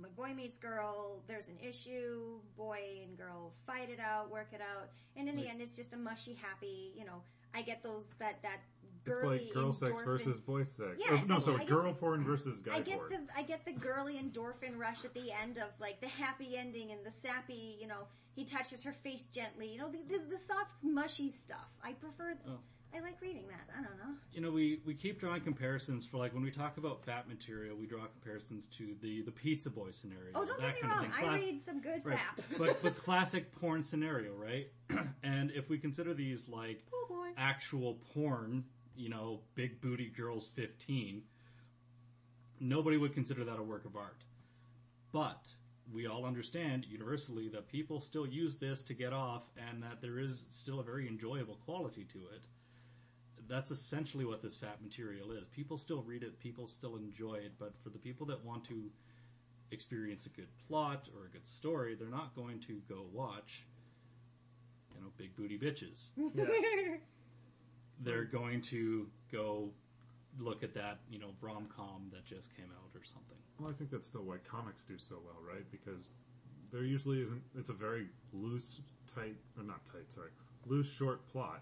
But boy meets girl, there's an issue, boy and girl fight it out, work it out, and in the Like- end it's just a mushy, happy, you know, I get those, that, that It's girly like girl sex endorphin- versus boy sex. Yeah, Or, no, I- so I get girl the- porn versus guy I get porn. the I get the girly endorphin rush at the end of like the happy ending and the sappy, you know, he touches her face gently, you know, the, the, the soft mushy stuff. I prefer. Oh. I like reading that. I don't know. You know, we, we keep drawing comparisons for like when we talk about fat material, we draw comparisons to the, the pizza boy scenario. Oh, don't that get me kind wrong. thing. I Class- read some good right. rap. *laughs* but but classic porn scenario, right? *clears throat* and if we consider these like oh actual porn, you know, big booty girls 15, nobody would consider that a work of art. But we all understand universally that people still use this to get off and that there is still a very enjoyable quality to it. That's essentially what this fat material is. People still read it, people still enjoy it, but for the people that want to experience a good plot or a good story, they're not going to go watch, you know, big booty bitches *laughs* they're going to go look at that, you know, rom com that just came out or something. Well, I think that's still why comics do so well, right? Because there usually isn't. It's a very loose, tight, or not tight. Sorry, loose, short plot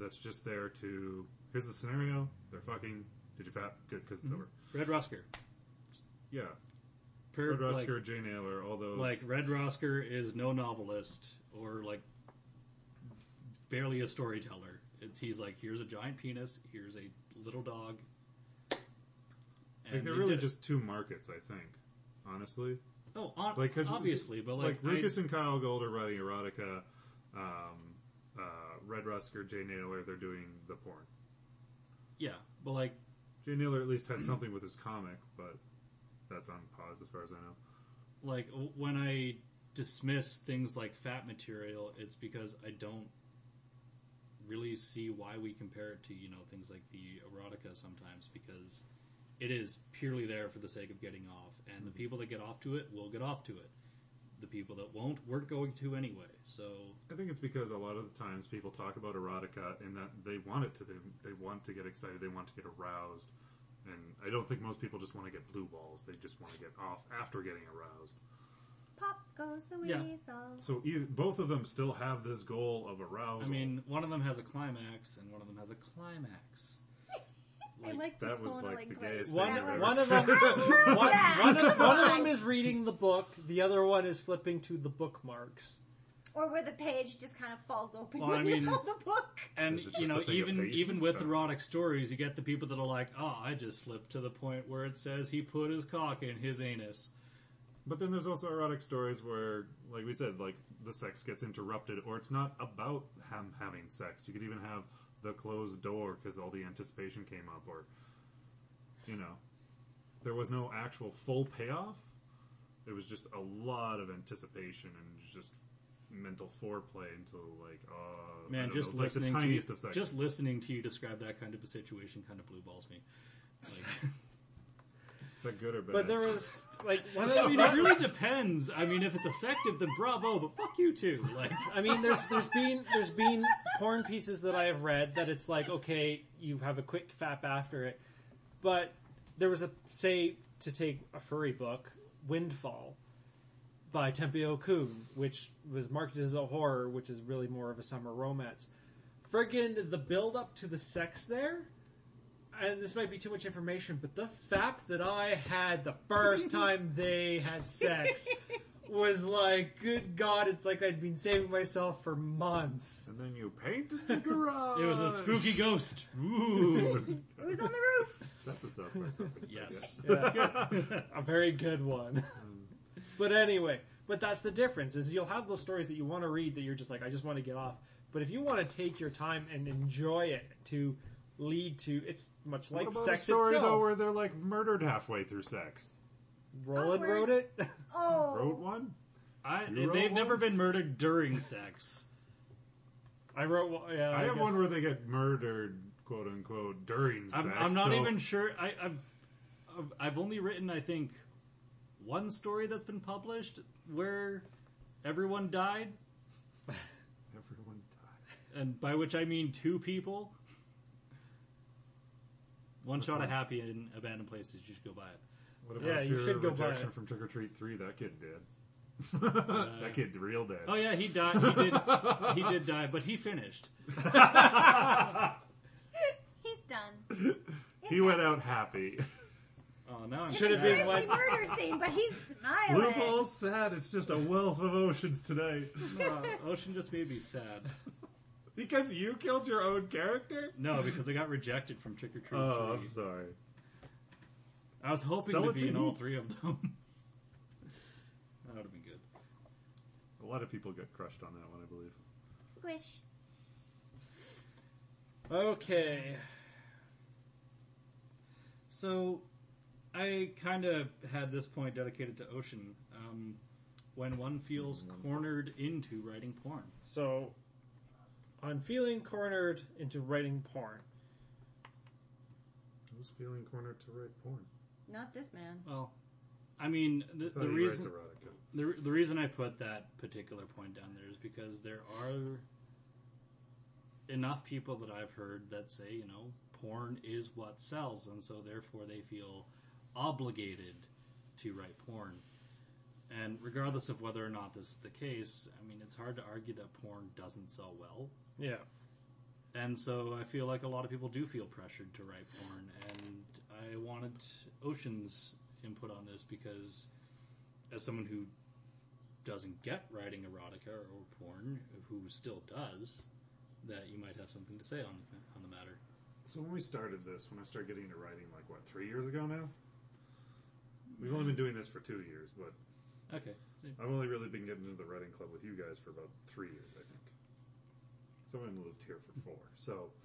that's just there to. Here's the scenario. They're fucking. Did you fat? Good, because it's over. Red Rusker. Yeah, Per, Red like, Rusker, Jane Eyre, all those. like Red Rusker is no novelist or like barely a storyteller. It's, he's like, here's a giant penis, here's a little dog. Like they're they really did it. just two markets, I think. Honestly, oh, on, like 'cause- obviously, but like, like, I- Lucas and Kyell Gold are writing erotica. Um, uh, Red Rusker, Jay Naylor, they're doing the porn. yeah, but like Jay Naylor at least had something with his comic, but that's on pause as far as I know. like when I dismiss things like fat material, it's because I don't really see why we compare it to you know things like the erotica sometimes because it is purely there for the sake of getting off, and the people that get off to it will get off to it. The people that won't weren't going to anyway. So I think it's because a lot of the times people talk about erotica in that they want it to they, they want to get excited, they want to get aroused, and I don't think most people just want to get blue balls. They just want to get off after getting aroused. Pop goes the Yeah. weasel. So either, both of them still have this goal of arousal. I mean, one of them has a climax, and one of them has a climax. I like the that was tone like of the Glenn. gayest One, thing I've was- one of them, said. I love one, *laughs* one of, one of them is *laughs* reading the book. The other one is flipping to the bookmarks. Or where the page just kind of falls open Well, when I you hold the book. And you know, a thing of even even with though? erotic stories, you get the people that are like, "Oh, I just flipped to the point where it says he put his cock in his anus." But then there's also erotic stories where, like we said, like the sex gets interrupted, or it's not about him having sex. You could even have the closed door because all the anticipation came up, or you know, there was no actual full payoff. It was just a lot of anticipation and just mental foreplay until like, uh, Man, just know, like listening to you, of just listening to you describe that kind of a situation kind of blue balls me. *laughs* Like, that good or bad? But there was like one of I mean, it *laughs* really depends. I mean, if it's effective, then bravo. But fuck you too. Like, I mean, there's there's been there's been porn pieces that I have read that it's like okay, you have a quick fap after it, but there was a say to take a furry book, Windfall, by Tempe O'Kun, which was marketed as a horror, which is really more of a summer romance. Friggin' the build up to the sex there, and this might be too much information, but the fact that I had the first *laughs* time they had sex was like, good God, it's like I'd been saving myself for months. and then you painted the garage. it was a spooky ghost. Ooh, It was on the roof. That's a South Park reference. Yes. Yeah. *laughs* *laughs* a very good one. but anyway, but that's the difference is you'll have those stories that you want to read that you're just like, I just want to get off. But if you want to take your time and enjoy it to lead to, it's much like what about sex a story itself. though where they're like murdered halfway through sex? Roland Oh, wrote it. *laughs* Oh. Wrote one? I, You wrote they've never been murdered during sex. I wrote. one- Yeah, I, have guess. one where they get murdered, quote unquote, during sex. I'm, I'm not so- even sure. I, I've I've- I've only written, I think, one story that's been published where everyone died, *laughs* Everyone died. and by which I mean two people. One shot of happy in abandoned places. You should go buy it. What about Yeah, you your should go buy rejection it. from Trick or Treat Three? That kid did. Uh, *laughs* that kid real dead. Oh yeah, he died. He did. he did die, but he finished. *laughs* He's done. he went out happy. Oh, now I'm Should have sad. been Grisly like- murder scene, but he's smiling. Loophole sad. It's just a wealth of oceans today. No, *laughs* uh, Ocean just made me sad. Because you killed your own character. No, because I got rejected from Trick or Treat Oh, 3. I'm sorry. I was hoping Sell to it be to in me. all three of them. *laughs* that would have been good. A lot of people get crushed on that one, I believe. Squish. Okay. So, I kind of had this point dedicated to Ocean. Um, when one feels cornered into writing porn. So, on feeling cornered into writing porn. Who's feeling cornered to write porn? Not this man. Well, I mean, the, I the reason the, the reason I put that particular point down there is because there are enough people that I've heard that say, you know, porn is what sells, and so therefore they feel obligated to write porn. And regardless of whether or not this is the case, I mean, it's hard to argue that porn doesn't sell well. Yeah. And so I feel like a lot of people do feel pressured to write porn, and I wanted Ocean's input on this because, as someone who doesn't get writing erotica or porn, who still does, that you might have something to say on on the matter. So when we started this, when I started getting into writing, like what, three years ago now? We've only been doing this for two years, but Okay. I've only really been getting into the writing club with you guys for about three years, I think. Someone lived here for four, so *laughs*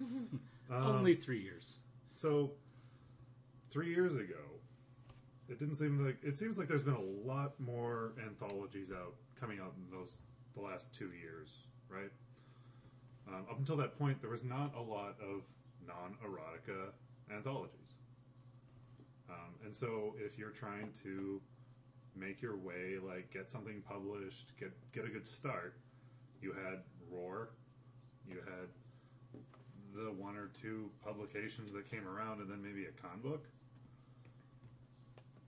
um, Only three years. So, three years ago, it didn't seem like it seems like there's been a lot more anthologies out coming out in those the last two years, right? Um, up until that point, there was not a lot of non-erotica anthologies, um, and so if you're trying to make your way, like get something published, get get a good start, you had Roar, you had the one or two publications that came around, and then maybe a con book.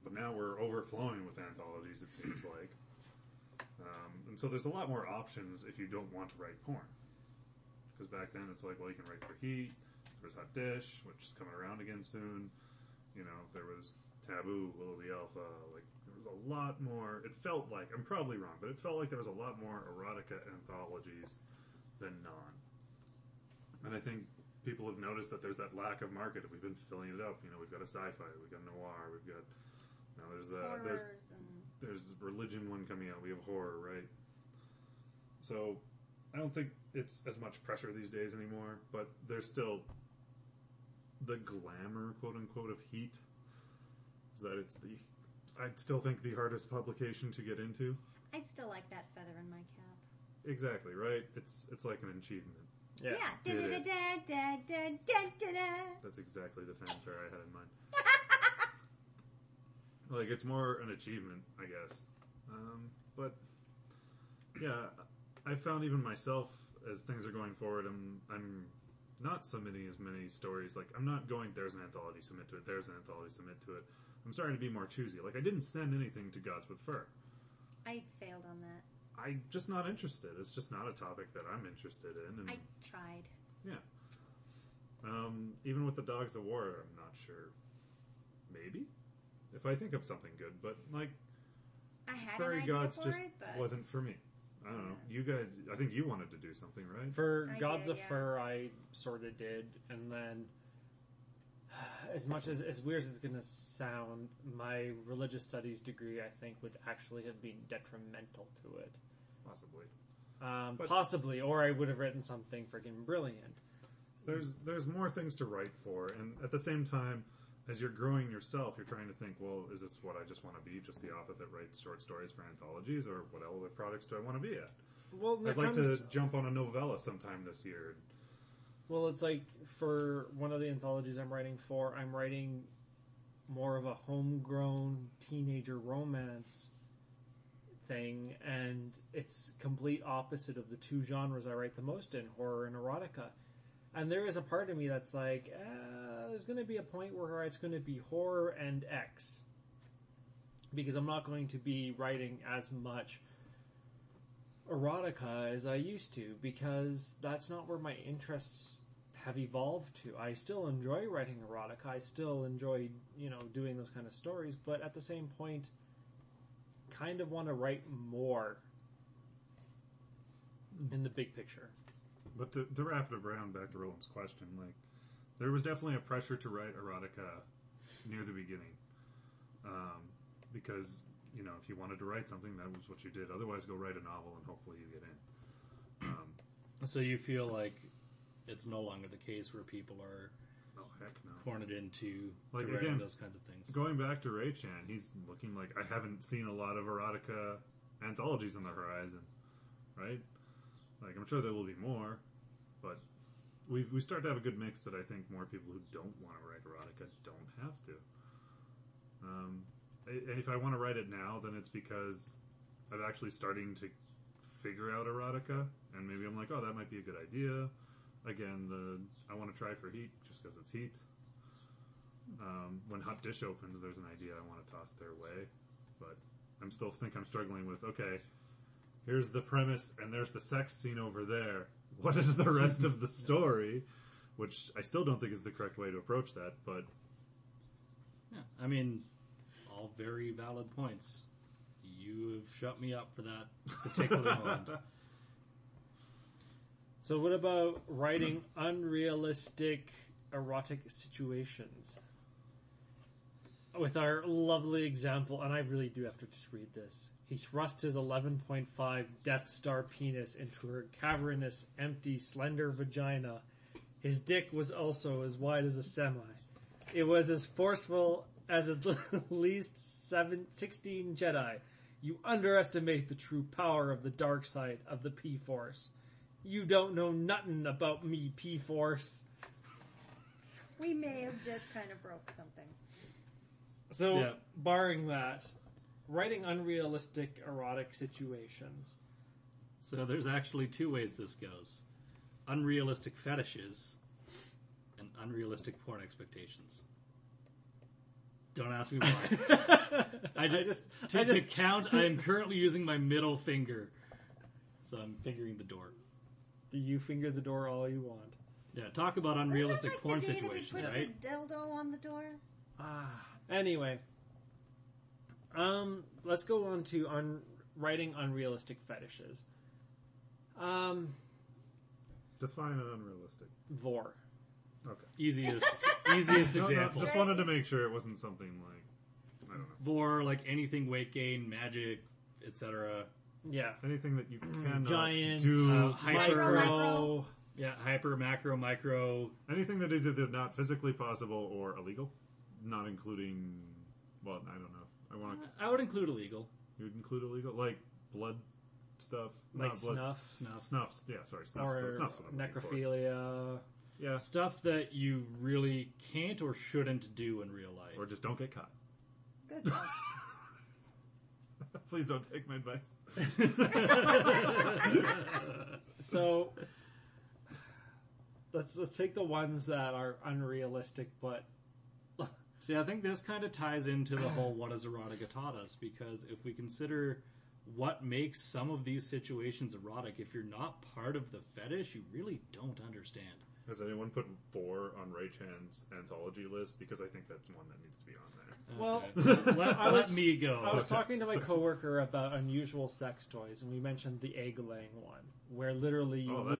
But now we're overflowing with anthologies. It seems like, um, and so there's a lot more options if you don't want to write porn. Because back then it's like, well, you can write for Heat. There's Hot Dish, which is coming around again soon. You know, there was Taboo, Will the Alpha. Like there was a lot more. It felt like I'm probably wrong, but it felt like there was a lot more erotica anthologies than non. And I think people have noticed that there's that lack of market. We've been filling it up. You know, we've got a sci-fi, we've got noir, we've got now there's uh, there's and there's religion one coming out. We have horror, right? So I don't think it's as much pressure these days anymore, but there's still the glamour, quote unquote, of Heat. Is that it's the I still think the hardest publication to get into. I'd still like that feather in my cap. Exactly right. It's it's like an achievement. Yeah. That's exactly the fanfare I had in mind. *laughs* like it's more an achievement, I guess. Um, but yeah, I found even myself as things are going forward, I'm I'm not submitting as many stories. Like I'm not going. There's an anthology, submit to it. There's an anthology, submit to it. I'm starting to be more choosy. Like I didn't send anything to Gods with Fur. I failed on that. I'm just not interested. It's just not a topic that I'm interested in. And I tried. yeah. Um, even with the Dogs of War, I'm not sure. Maybe if I think of something good, but like I had Furry an idea Gods for just it, but wasn't for me. I don't know. You guys, I think you wanted to do something, right? For I Gods did, of yeah. Fur, I sort of did, and then, as much as as weird as it's gonna sound, my religious studies degree, I think, would actually have been detrimental to it. Possibly. Um, But- possibly, or I would have written something freaking brilliant. There's there's more things to write for, and at the same time, as you're growing yourself, you're trying to think, well, is this what I just want to be? Just the author that writes short stories for anthologies, or what other products do I want to be at? Well, I'd like comes- to jump on a novella sometime this year. Well, it's like for one of the anthologies I'm writing for, I'm writing more of a homegrown teenager romance thing, and it's complete opposite of the two genres I write the most in, horror and erotica. And there is a part of me that's like, uh, there's going to be a point where it's going to be horror and X. Because I'm not going to be writing as much erotica as I used to because that's not where my interests have evolved to. I still enjoy writing erotica. I still enjoy, you know, doing those kind of stories, but at the same point kind of want to write more in the big picture. But to, to wrap it around back to Roland's question, like there was definitely a pressure to write erotica near the beginning, um, because you know if you wanted to write something, that was what you did. Otherwise, go write a novel and hopefully you get in. Um, So you feel like it's no longer the case where people are heck no! cornered into Like, writing again, those kinds of things. Going back to Ray Chan, he's looking like I haven't seen a lot of erotica anthologies on the horizon, right? Like I'm sure there will be more, but we we start to have a good mix that I think more people who don't want to write erotica don't have to. Um, if I want to write it now, then it's because I'm actually starting to figure out erotica, and maybe I'm like, oh, that might be a good idea. Again, the I want to try for Heat just because it's Heat. Um, when Hot Dish opens, there's an idea I want to toss their way, but I'm still think I'm struggling with. Okay, here's the premise, and there's the sex scene over there. *laughs* What is the rest of the *laughs* story? Which I still don't think is the correct way to approach that, but Yeah, I mean, all very valid points. You have shut me up for that particular *laughs* moment. So what about writing unrealistic erotic situations? With our lovely example, and I really do have to just read this. He thrust his 11.5 Death Star penis into her cavernous, empty, slender vagina. His dick was also as wide as a semi. It was as forceful as at *laughs* least seven, 16 Jedi. You underestimate the true power of the dark side of the P Force. You don't know nothing about me, P Force. We may have just kind of broke something. So, Yeah. barring that, writing unrealistic erotic situations. So there's actually two ways this goes: unrealistic fetishes and unrealistic porn expectations. Don't ask me why. *laughs* I, I just, just, to, I just, to count, I am currently using my middle finger, so I'm fingering the door. You finger the door all you want. Yeah, talk about unrealistic Wasn't porn that the day that we situations, put right? the dildo on the door? Ah. Anyway, um, let's go on to un- writing unrealistic fetishes. Um, Define an unrealistic. vore. Okay. Easiest, *laughs* easiest No, no, example. just wanted to make sure it wasn't something like I don't know Vore, like anything weight gain, magic, etc. Yeah. anything that you mm, can uh, Giants, do. uh, hyper- micro. Yeah, hyper, macro, micro. anything that is either not physically possible or illegal, not including. Well, I don't know. I want to. Uh, I would include illegal. You would include illegal, like blood stuff, Like not blood snuff Snuff. Snuff, yeah, sorry, snuff. or snuff's what I'm for. necrophilia. Yeah, Stuff that you really can't or shouldn't do in real life. or just don't get caught. Good job. *laughs* Please don't take my advice. *laughs* So let's let's take the ones that are unrealistic, but *laughs* See, I think this kind of ties into the whole what has erotica taught us because if we consider what makes some of these situations erotic, if you're not part of the fetish, you really don't understand. Has anyone put four on Ray Chan's anthology list? Because I think that's one that needs to be on there. Well, Okay. *laughs* let, I let was- me go. I was Okay. talking to my *laughs* coworker about unusual sex toys, and we mentioned the egg laying one, where literally you Oh,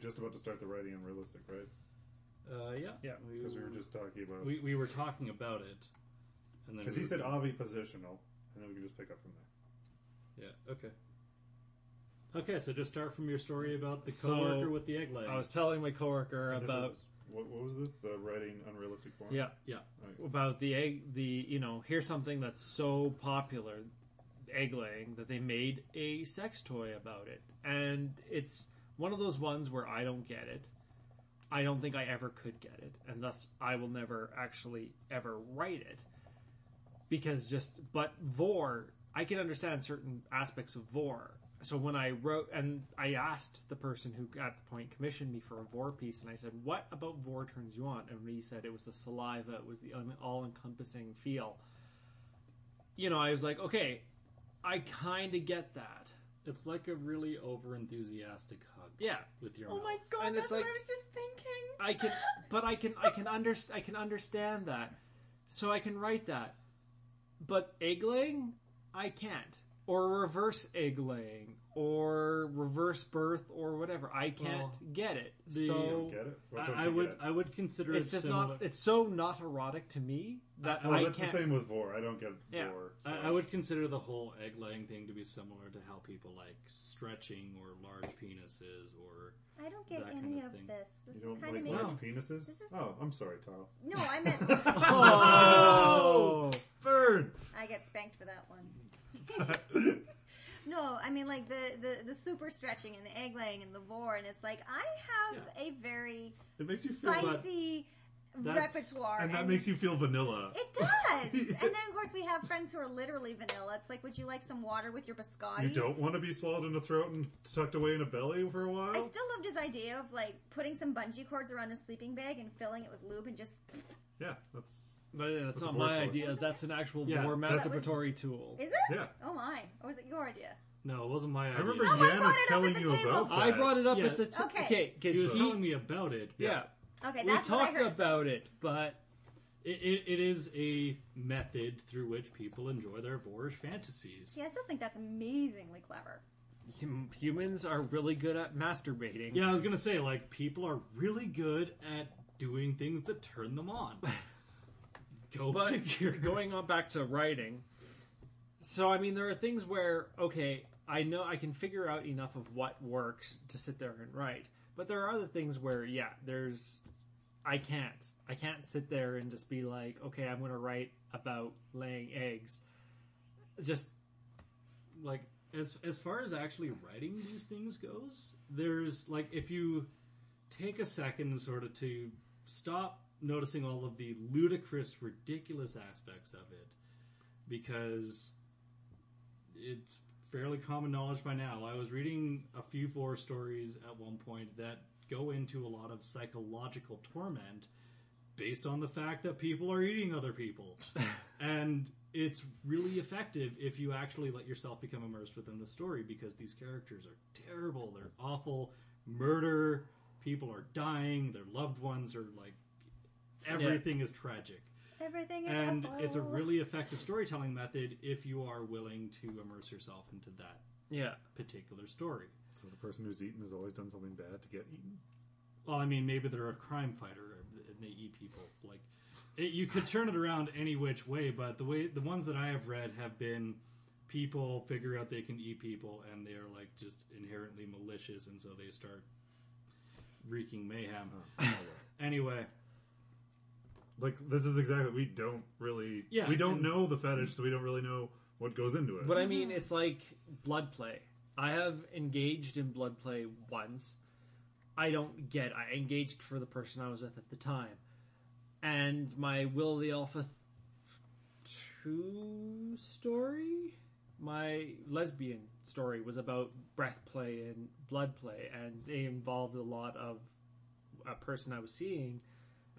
just about to start the writing on realistic, right? Uh, yeah, Yeah, Because we were just talking about. we, we were talking about it, and then Because he were- said avi positional, and then we can just pick up from there. Yeah. Okay. Okay, so just start from your story about the So, coworker with the egg laying. I was telling my coworker And this about is- what, what was this? The writing unrealistic form. yeah yeah. Right. about the egg the you know here's something that's so popular egg laying that they made a sex toy about it and it's one of those ones where i don't get it i don't think i ever could get it and thus i will never actually ever write it. Because just but vore i can understand certain aspects of vore. So when i wrote and i asked the person who at the point commissioned me for a vore piece and i said what about vore turns you on? And he said it was the saliva it was the all-encompassing feel. You know i was like okay i kind of get that It's like a really over enthusiastic hug yeah with your oh mouth. my god, And that's it's what like- I was just thinking. I can, *laughs* but I can, I can underst- I can understand that, so I can write that. But egg laying, I can't, or reverse egg laying, or reverse birth, or whatever. I can't Well, get it. the- You so don't get it? What don't I, I you would get? I would consider it's it just similar. not. It's so not erotic to me that Oh, I that's can't. the same with vore. I don't get Yeah. vore. so- I, I would consider the whole egg laying thing to be similar to how people like stretching or large penises or I don't get That kind any of of thing. this. This You is don't kind of like making. large penises? This is- Oh, I'm sorry, Tile. No, I meant. Oh, *laughs* *laughs* Burn! I get spanked for that one. *laughs* No, I mean like the, the, the super stretching and the egg laying and the vore, and it's like I have a very it makes you spicy repertoire, and that makes you feel vanilla. it does. *laughs* and then of course we have friends who are literally vanilla. It's like, would you like some water with your biscotti? You don't want to be swallowed in the throat and tucked away in a belly for a while? I still loved his idea of like putting some bungee cords around a sleeping bag and filling it with lube and just. yeah, that's but that's, That's not my vore toy. idea. That's an actual Yeah, vore that's- masturbatory tool. Is it? yeah. Oh my! Or was it your idea? No, it wasn't my idea. Oh, I remember Someone Yan was telling you table. about that. I brought it up Yeah. at the t- Okay. okay because he was he, telling me about it. yeah, Okay, we that's what I talked heard. about it, but It, it, it is a method through which people enjoy their boorish fantasies. Yeah, I still think that's amazingly clever. humans are really good at masturbating. Yeah, I was gonna say like people are really good at doing things that turn them on. *laughs* Go But figure. *laughs* going on back to writing, so I mean, there are things where okay, I know I can figure out enough of what works to sit there and write, but there are other things where yeah, there's I can't. I can't sit there and just be like, okay, I'm going to write about laying eggs. Just like as as far as actually writing these things goes, there's like if you take a second sort of to stop noticing all of the ludicrous, ridiculous aspects of it, because it's fairly common knowledge by now. I was reading a few vore stories at one point that go into a lot of psychological torment based on the fact that people are eating other people. *laughs* and it's really effective if you actually let yourself become immersed within the story because these characters are terrible, they're awful, murder, people are dying, their loved ones are like everything is tragic. Everything is And awful. it's a really effective storytelling method if you are willing to immerse yourself into that yeah, particular story. So the person who's eaten has always done something bad to get eaten. Well, I mean, maybe they're a crime fighter and they eat people. Like, it, you could turn it around any which way, but the way the ones that I have read have been people figure out they can eat people and they're like just inherently malicious, and so they start wreaking mayhem. Anyway, Like this is exactly we don't really Yeah, we don't and- know the fetish, so we don't really know what goes into it. But I mean, it's like blood play. I have engaged in blood play once. I don't get. I engaged for the person I was with at the time, and my Will of the Alpha th- two story, my lesbian story was about breath play and blood play, and they involved a lot of a person I was seeing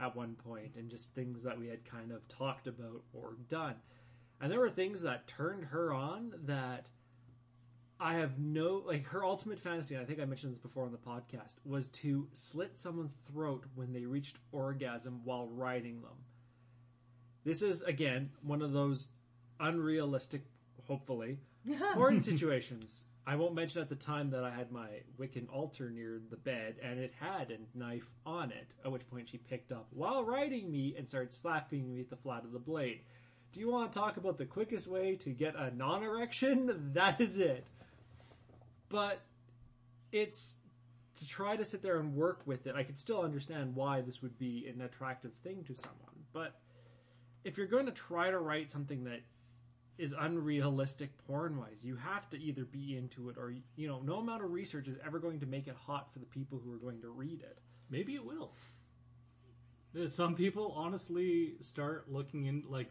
at one point, and just things that we had kind of talked about or done. And there were things that turned her on that I have no like her ultimate fantasy, and I think I mentioned this before on the podcast, was to slit someone's throat when they reached orgasm while riding them. This is again one of those unrealistic, hopefully, *laughs* porn situations. I won't mention at the time that I had my Wiccan altar near the bed and it had a knife on it, at which point she picked up while riding me and started slapping me at the flat of the blade. Do you want to talk about the quickest way to get a non erection? *laughs* That is it. But it's to try to sit there and work with it. I could still understand why this would be an attractive thing to someone. But if you're going to try to write something that is unrealistic porn wise, you have to either be into it or, you know, no amount of research is ever going to make it hot for the people who are going to read it. maybe it will. Uh, Some people honestly start looking in like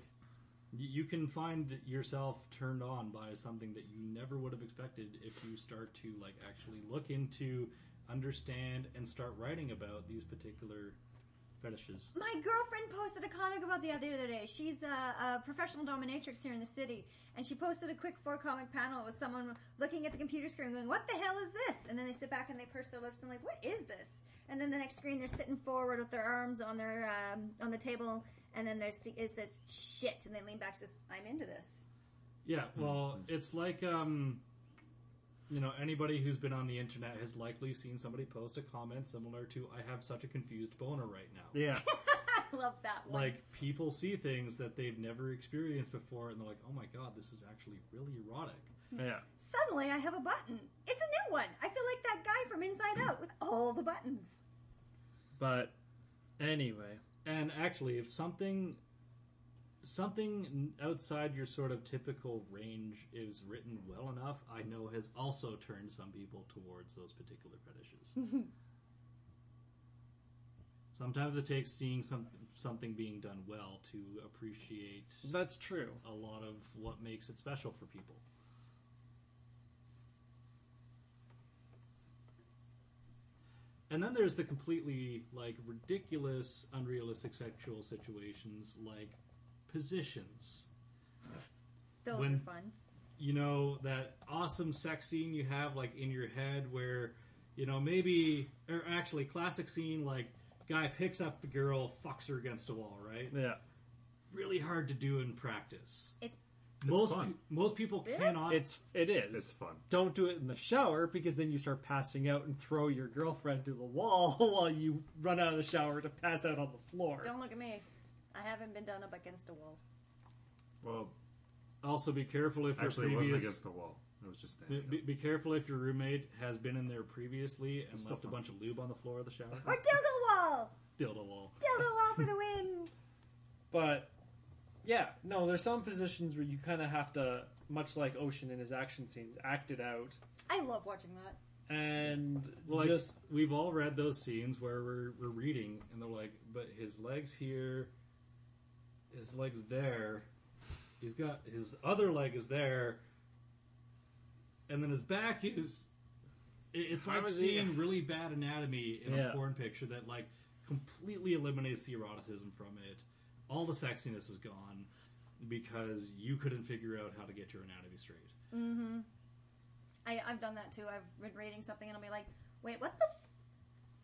you can find yourself turned on by something that you never would have expected if you start to like actually look into, understand, and start writing about these particular fetishes. My girlfriend posted a comic about the other day. She's a, a professional dominatrix here in the city, and she posted a quick four comic panel with someone looking at the computer screen, going, "What the hell is this?" And then they sit back and they purse their lips and like, "What is this?" And then the next screen, they're sitting forward with their arms on their um, on the table, and then there's the, it says "shit," and they lean back and says, "I'm into this." Yeah, well, it's like um, you know, anybody who's been on the internet has likely seen somebody post a comment similar to "I have such a confused boner right now." Yeah. *laughs* I love that one. Like people see things that they've never experienced before, and they're like, "Oh my god, this is actually really erotic." yeah. Suddenly, I have a button. It's a new one. I feel like that guy from Inside Out with all the buttons. But anyway, And actually, if something something outside your sort of typical range is written well enough, I know has also turned some people towards those particular fetishes. *laughs* Sometimes it takes seeing some something being done well to appreciate that's true. a lot of what makes it special for people. And then there's the completely like ridiculous, unrealistic sexual situations like positions. Those When- are fun. you know, that awesome sex scene you have like in your head where, you know, maybe or actually classic scene like guy picks up the girl, fucks her against a wall, right? Yeah. Really hard to do in practice. It's most fun. pe- most people Really? cannot. It's it is. It's fun. Don't do it in the shower because then you start passing out and throw your girlfriend to the wall *laughs* while you run out of the shower to pass out on the floor. don't look at me. I haven't been done up against a wall. Well, also be careful if your actually, it wasn't against the wall. It was just Be, standing. be, up. be careful if your roommate has been in there previously and It's left a bunch of lube on the floor of the shower. Or dildo wall. Dildo wall. Dildo wall for the win. *laughs* But yeah, no, there's some positions where you kind of have to, much like Ocean in his action scenes, act it out I love watching that. and Well, like, just we've all read those scenes where we're, we're reading and they're like, but his legs here, his legs there, he's got his other leg is there, and then his back is. it- It's How like is he- seeing really bad anatomy in Yeah. a porn picture that like completely eliminates the eroticism from it. All the sexiness is gone because you couldn't figure out how to get your anatomy straight. Mm-hmm. I, I've done that too. I've been reading something and I'll be like, wait, what the?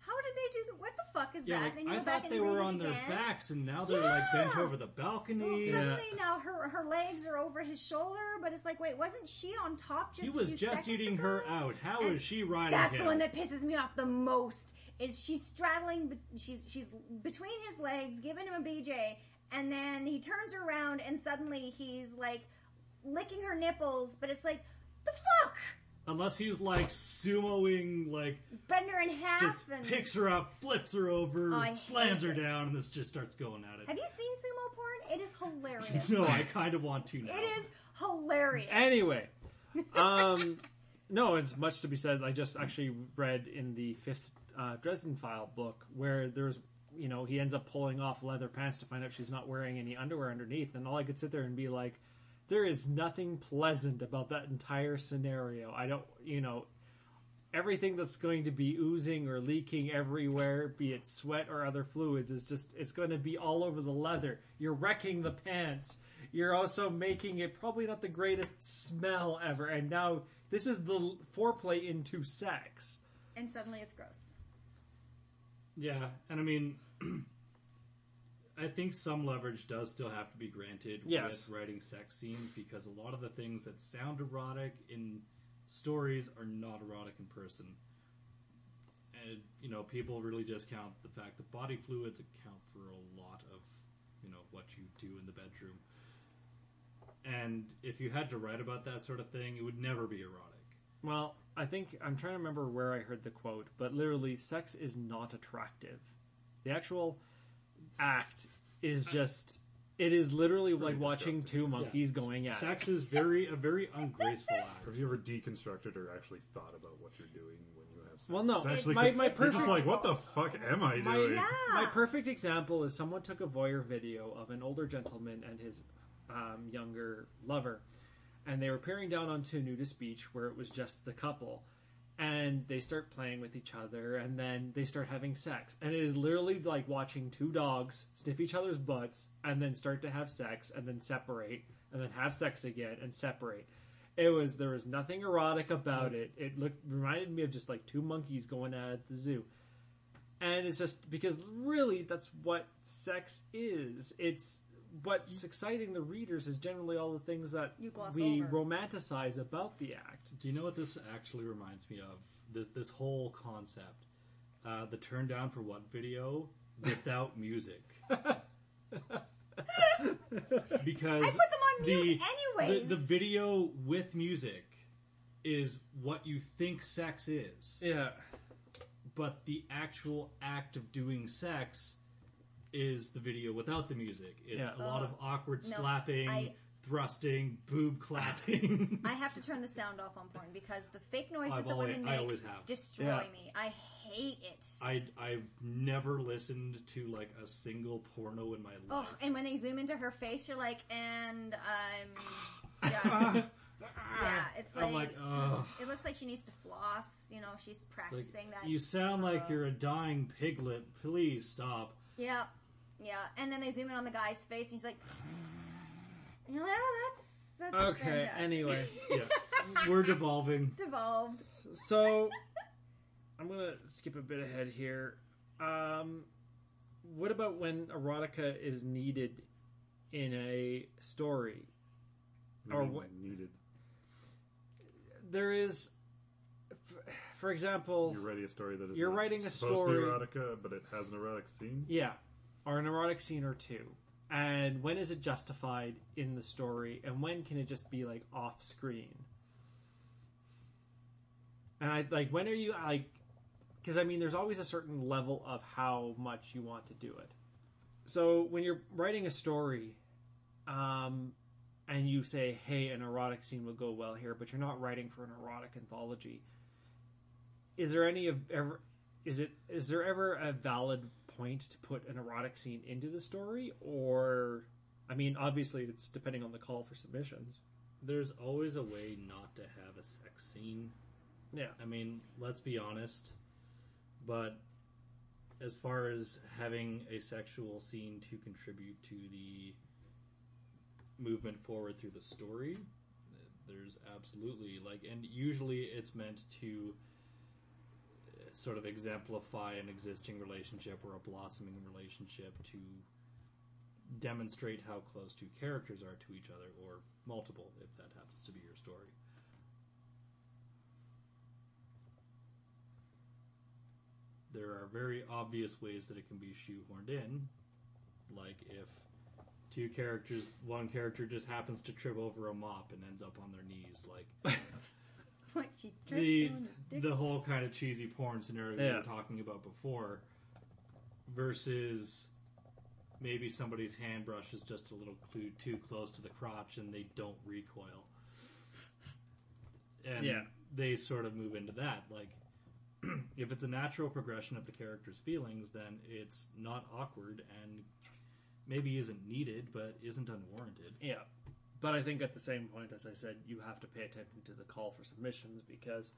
How did they do? The, what the fuck is Yeah, that? like, then you I go back thought and they read were it on their again. backs, and now they're like bent Yeah. over the Well, balcony. suddenly now her her legs are over his shoulder, but it's like, wait, wasn't she on top just? he a was few just seconds eating ago? her out. How is she riding That's him? the one that pisses me off the most. Is she's straddling? be- She's she's between his legs, giving him a BJ, and then he turns her around and suddenly he's like licking her nipples, but it's like the fuck. Unless he's like sumoing, like Bend her in half just and picks her up, flips her over, I slams her hate it. down, and this just starts going at it. Have you seen sumo porn? It is hilarious. *laughs* no, I kind of want to now. It is hilarious. Anyway, *laughs* um, no, it's much to be said. I just actually read in the fifth uh, Dresden File book where there's, you know, he ends up pulling off leather pants to find out she's not wearing any underwear underneath, and all I could sit there and be like, there is nothing pleasant about that entire scenario. I don't, you know. Everything that's going to be oozing or leaking everywhere, be it sweat or other fluids, is just, it's going to be all over the leather. You're wrecking the pants you're also making it probably not the greatest smell ever. And now this is the foreplay into sex. And suddenly it's gross. Yeah, and I mean, *clears throat* I think some leverage does still have to be granted Yes. with writing sex scenes because a lot of the things that sound erotic in stories are not erotic in person. And you know, people really discount the fact that body fluids account for a lot of you know what you do in the bedroom. And if you had to write about that sort of thing, it would never be erotic. Well, I think I'm trying to remember where I heard the quote, but literally, sex is not attractive. The actual act is just. It is literally like Pretty watching disgusting. two monkeys going at Sex it. is very a very ungraceful act. Have you ever deconstructed or actually thought about what you're doing when you have sex? Well, no. It's actually My- my you're just perfect- like, what the fuck am I My- doing? Yeah. My perfect example is someone took a voyeur video of an older gentleman and his um, younger lover, and they were peering down onto a nudist beach where it was just the couple, and they start playing with each other, and then they start having sex, and it is literally like watching two dogs sniff each other's butts, and then start to have sex, and then separate, and then have sex again, and separate. It was there was nothing erotic about it. It looked reminded me of just like two monkeys going out at the zoo and it's just because really that's what sex is it's what's exciting the readers is generally all the things that You gloss we over. romanticize about the act Do you know what this actually reminds me of? This this whole concept, uh, the turn down for what video without *laughs* music, because I put them on the, mute anyways. the the video with music is what you think sex is, yeah but the actual act of doing sex is the video without the music. It's Yeah. a lot of Oh, awkward no, slapping, I- thrusting, boob *laughs* clapping. I have to turn the sound off on porn because the fake noises I've that always- women I make always have. destroy Yeah. me. I hate it. I I've never listened to like a single porno in my life. Oh, life. and when they zoom into her face, you're like, and I'm *sighs* just, *laughs* yeah, it's like, I'm like, ugh. it looks like she needs to floss. You know, she's It's like, practicing that. you sound like uh, you're a dying piglet. Please stop. Yeah, yeah. And then they zoom in on the guy's face, and he's like, you *sighs* know, "Well, that's Okay. fantastic. Anyway, *laughs* Yeah, we're devolving. Devolved. so *laughs* I'm gonna skip a bit ahead here. Um, what about when erotica is needed in a story? Or Really what- needed. There is, for example, you're writing a story that is You're not writing a story- to be erotica, but it has an erotic scene. Yeah, or an erotic scene or two. And when is it justified in the story, and when can it just be like off screen? And I like when are you like? Because I mean, there's always a certain level of how much you want to do it. So when you're writing a story, um, and you say, "Hey, an erotic scene would go well here," but you're not writing for an erotic anthology. Is there any of ever? Is it? Is there ever a valid point to put an erotic scene into the story, or? I mean, obviously, it's depending on the call for submissions. There's always a way not to have a sex scene. Yeah. I mean, let's be honest. But as far as having a sexual scene to contribute to the movement forward through the story, there's absolutely like, and usually it's meant to sort of exemplify an existing relationship or a blossoming relationship to demonstrate how close two characters are to each other or multiple if that happens to be your story. There are very obvious ways that it can be shoehorned in, like if two characters, one character just happens to trip over a mop and ends up on their knees, like *laughs* What she the on a dick. the whole kind of cheesy porn scenario we Yeah. were talking about before, versus maybe somebody's hand brush is just a little too, too close to the crotch and they don't recoil, and Yeah. they sort of move into that. Like, *clears throat* if it's a natural progression of the character's feelings, then it's not awkward and maybe isn't needed, but isn't unwarranted. Yeah. But I think at the same point, as I said, you have to pay attention to the call for submissions because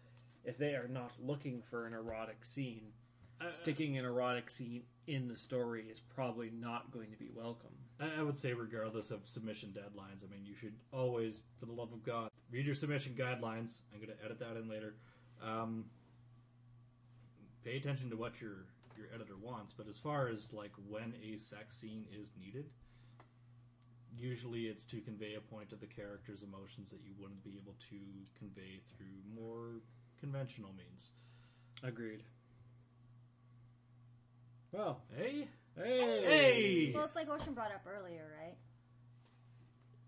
if they are not looking for an erotic scene, I- sticking an erotic scene in the story is probably not going to be welcome. I I would say, regardless of submission deadlines, I mean, you should always, for the love of God, read your submission guidelines. I'm going to edit that in later. Um, pay attention to what your your editor wants. But as far as like when a sex scene is needed, usually it's to convey a point of the character's emotions that you wouldn't be able to convey through more conventional means. Agreed. Well, Hey, hey, Hey! Well, it's like Ocean brought up earlier, right?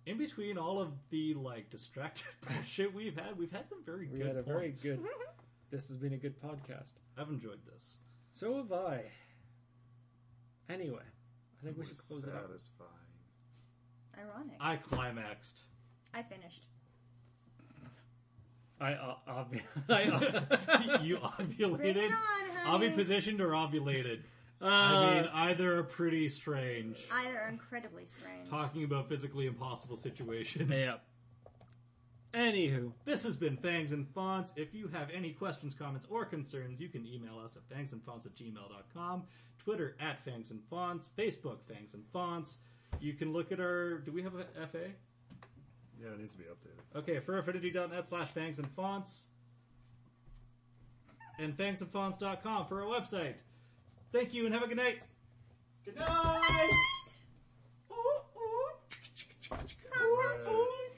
in between all of the like distracted *laughs* bullshit we've had, we've had some very We good. had a very good. *laughs* This has been a good podcast. I've enjoyed this. So have I. Anyway, I think we should was close it out. Satisfying. Ironic. I climaxed. I finished. I, uh, obvi- *laughs* I, uh, *laughs* you Bring ovulated? it on, honey. Ovipositioned or ovulated? Uh, I mean, either are pretty strange. Either incredibly strange. Talking about physically impossible situations. yeah. Anywho, This has been Fangs and Fonts. If you have any questions, comments, or concerns, you can email us at fangsandfonts at gmail.com, Twitter at Fangs and Fonts, Facebook Fangs and Fonts. You can look at our. Do we have a FA? Yeah, it needs to be updated. Okay, furaffinity.net slash fangs and fonts. And fangsandfonts.com for our website. Thank you and have a good night. Good night! Continue